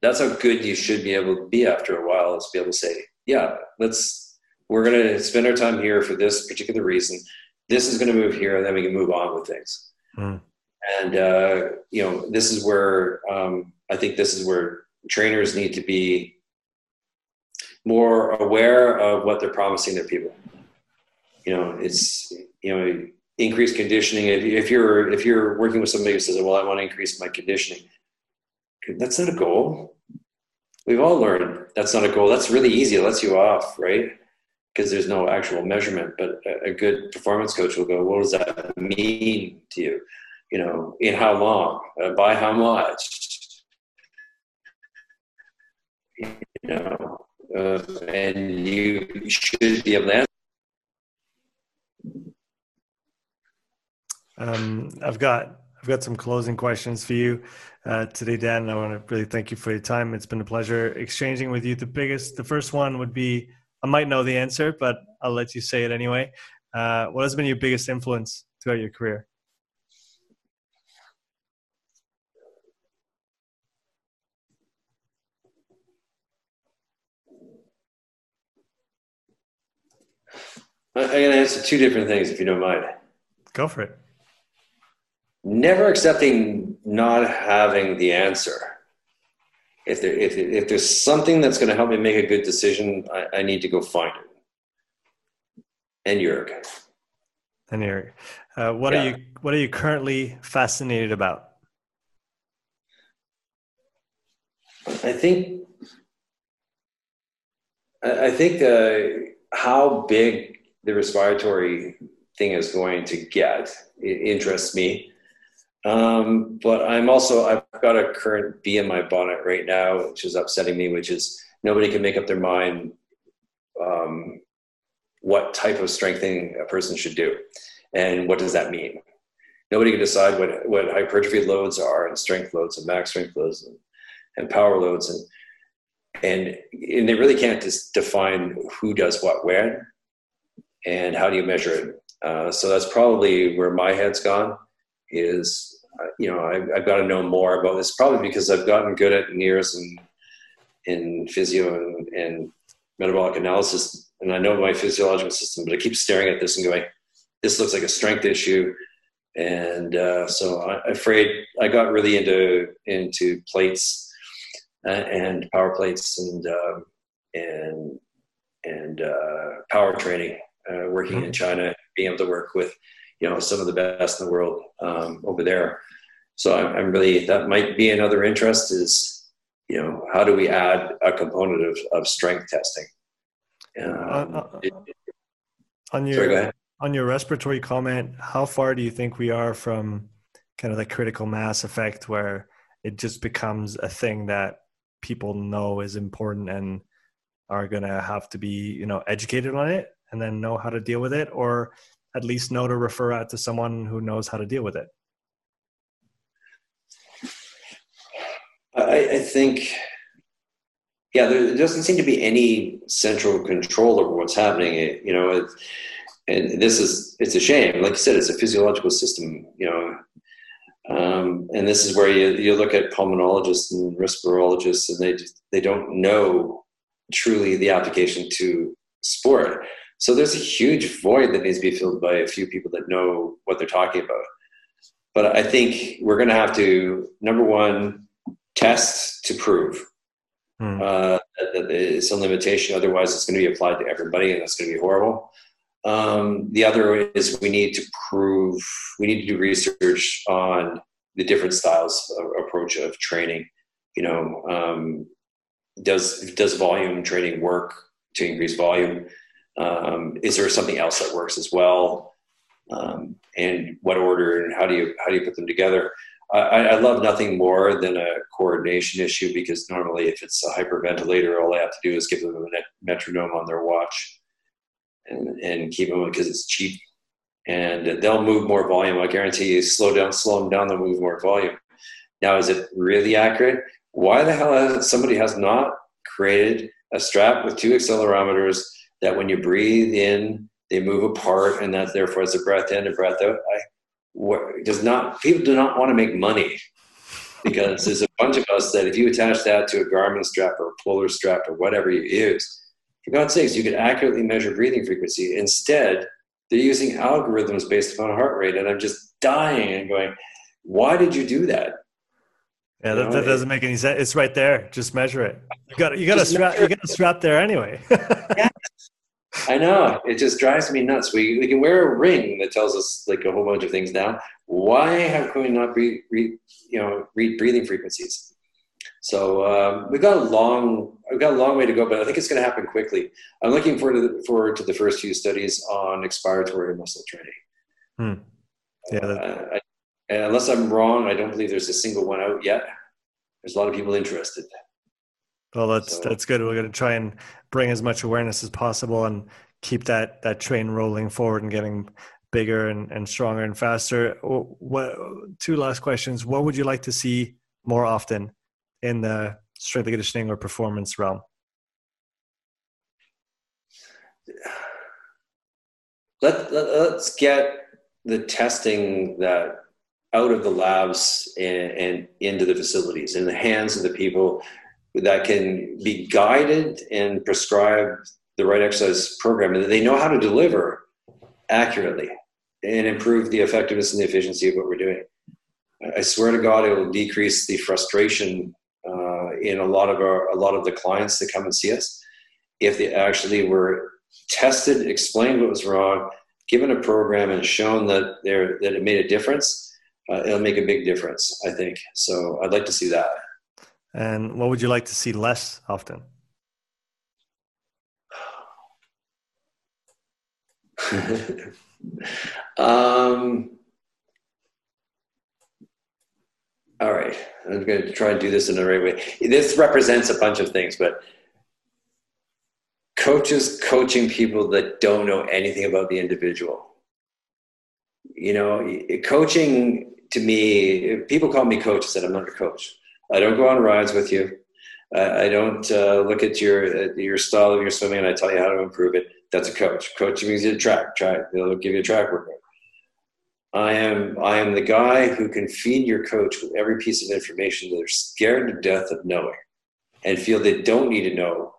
that's how good you should be able to be after a while is be able to say, yeah, let's, we're going to spend our time here for this particular reason. This is going to move here, and then we can move on with things. Mm. And, uh, you know, this is where um, I think this is where trainers need to be more aware of what they're promising their people. You know, it's, you know, increased conditioning. If, if you're, if you're working with somebody who says, well, I want to increase my conditioning, that's not a goal. We've all learned that's not a goal. That's really easy. It lets you off, right? Because there's no actual measurement. But a, a good performance coach will go, what does that mean to you? You know, in how long? Uh, by how much? You know, uh, and you should be able to Um, I've got I've got some closing questions for you uh, today, Dan. I want to really thank you for your time. It's been a pleasure exchanging with you. The biggest, the first one would be I might know the answer, but I'll let you say it anyway. Uh, what has been your biggest influence throughout your career? I'm going to answer two different things if you don't mind. Go for it never accepting not having the answer. If, there, if, if there's something that's going to help me make a good decision, I, I need to go find it. And Jurg. And Jurg. Uh, what yeah. are you What are you currently fascinated about? I think I think uh, how big the respiratory thing is going to get it interests me. Um, but I'm also I've got a current bee in my bonnet right now, which is upsetting me. Which is nobody can make up their mind um, what type of strengthening a person should do, and what does that mean. Nobody can decide what what hypertrophy loads are, and strength loads, and max strength loads, and, and power loads, and and and they really can't just define who does what when, and how do you measure it. Uh, so that's probably where my head's gone is you know I've, I've, got to know more about this probably because I've gotten good at NIRS and in physio and, and metabolic analysis and I know my physiological system but I keep staring at this and going this looks like a strength issue. And uh, so I'm afraid I got really into into plates uh, and power plates and uh, and and uh, power training uh, working in China being able to work with you know some of the best in the world um, over there. So I'm, I'm, really that might be another interest is you know how do we add a component of, of strength testing. Um, uh, on your sorry, on your respiratory comment, how far do you think we are from kind of the critical mass effect where it just becomes a thing that people know is important and are going to have to be you know educated on it and then know how to deal with it or at least know to refer out to someone who knows how to deal with it? I, I think, yeah, there doesn't seem to be any central control over what's happening. It, you know, it, and this is it's a shame. Like you said, it's a physiological system. You know, um, and this is where you, you look at pulmonologists and respirologists, and they they don't know truly the application to sport. So there's a huge void that needs to be filled by a few people that know what they're talking about. But I think we're going to have to, number one, test to prove. Hmm. Uh, it's a limitation. Otherwise, it's going to be applied to everybody, and that's going to be horrible. Um, the other is we need to prove, we need to do research on the different styles of approach of training. You know, um, does does volume training work to increase volume? Um, is there something else that works as well? Um, and what order and how do you how do you put them together? I, I love nothing more than a coordination issue because normally, if it's a hyperventilator, all I have to do is give them a metronome on their watch and, and keep them because it's cheap and they'll move more volume. I guarantee you, slow down, slow them down, they'll move more volume. Now, is it really accurate? Why the hell has somebody has not created a strap with two accelerometers that when you breathe in, they move apart, and that therefore is a breath in and a breath out. I, what, does not people do not want to make money because there's a bunch of us that if you attach that to a Garmin strap or a Polar strap or whatever you use, for God's sakes, you could accurately measure breathing frequency. Instead, they're using algorithms based upon heart rate, and I'm just dying and going, "Why did you do that?" Yeah, that, that, doesn't make any sense. It's right there. Just measure it. You got you got a strap. You got a strap there anyway. yes. I know. It just drives me nuts. We, we can wear a ring that tells us like a whole bunch of things now. Why have can we not read, read you know read breathing frequencies? So um, we've got a long we've got a long way to go, but I think it's going to happen quickly. I'm looking forward to the, forward to the first few studies on expiratory muscle training. Hmm. Yeah. Uh, I, unless I'm wrong, I don't believe there's a single one out yet. There's a lot of people interested. Well, that's so, that's good. We're going to try and bring as much awareness as possible and keep that that train rolling forward and getting bigger and, and stronger and faster. What two last questions? What would you like to see more often in the strength conditioning or performance realm? Let, let us get the testing that out of the labs and, and, into the facilities in the hands of the people that can be guided and prescribe the right exercise program and they know how to deliver accurately and improve the effectiveness and the efficiency of what we're doing i swear to god it will decrease the frustration uh, in a lot of our a lot of the clients that come and see us if they actually were tested explained what was wrong given a program and shown that there that it made a difference uh, it'll make a big difference, I think. So I'd like to see that. And what would you like to see less often? um, all right, I'm going to try and do this in the right way. This represents a bunch of things, but coaches coaching people that don't know anything about the individual. You know, coaching to me, people call me coach. Said, I'm not a coach. I don't go on rides with you. I don't uh, look at your your style of your swimming and I tell you how to improve it. That's a coach. Coaching means you to track. They'll give you a track workout. I am I am the guy who can feed your coach with every piece of information that they're scared to death of knowing, and feel they don't need to know.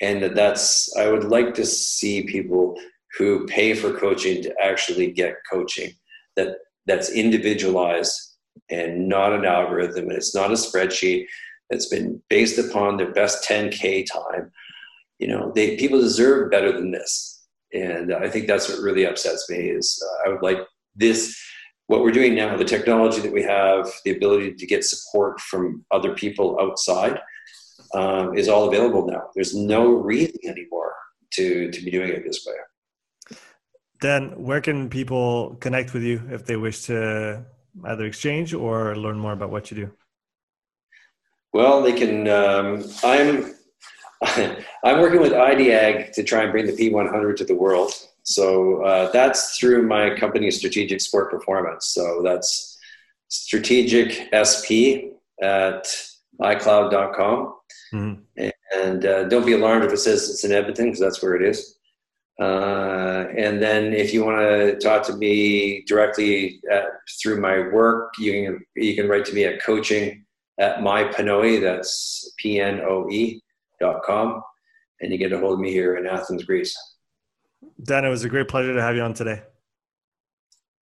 And that that's I would like to see people who pay for coaching to actually get coaching that that's individualized and not an algorithm and it's not a spreadsheet that's been based upon their best 10k time. You know they people deserve better than this. And i think that's what really upsets me is uh, i would like this what we're doing now the technology that we have the ability to get support from other people outside um, is all available now. There's no reason anymore to to be doing it this way. Dan, where can people connect with you if they wish to either exchange or learn more about what you do? Well, they can. Um, I'm I'm working with idiag to try and bring the P100 to the world. So uh, that's through my company, Strategic Sport Performance. So that's strategic SP at iCloud.com. Mm-hmm. And uh, don't be alarmed if it says it's in Edmonton, because that's where it is. Uh, and then if you want to talk to me directly at, through my work, you can, you can write to me at coaching at mypnoe, that's P-N-O-E dot com. And you get a hold of me here in Athens, Greece. Dan, it was a great pleasure to have you on today.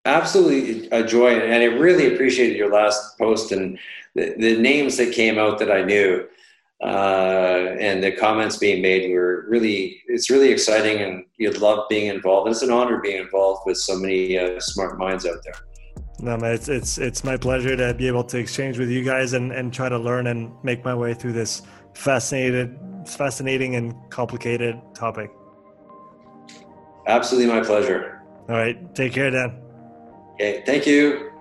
Absolutely a joy. And I really appreciated your last post and the, the names that came out that I knew uh, and the comments being made were really it's really exciting and you'd love being involved. It's an honor being involved with so many uh, smart minds out there. No man it's it's it's my pleasure to be able to exchange with you guys and and try to learn and make my way through this fascinated fascinating and complicated topic. Absolutely my pleasure. All right take care dan. Okay thank you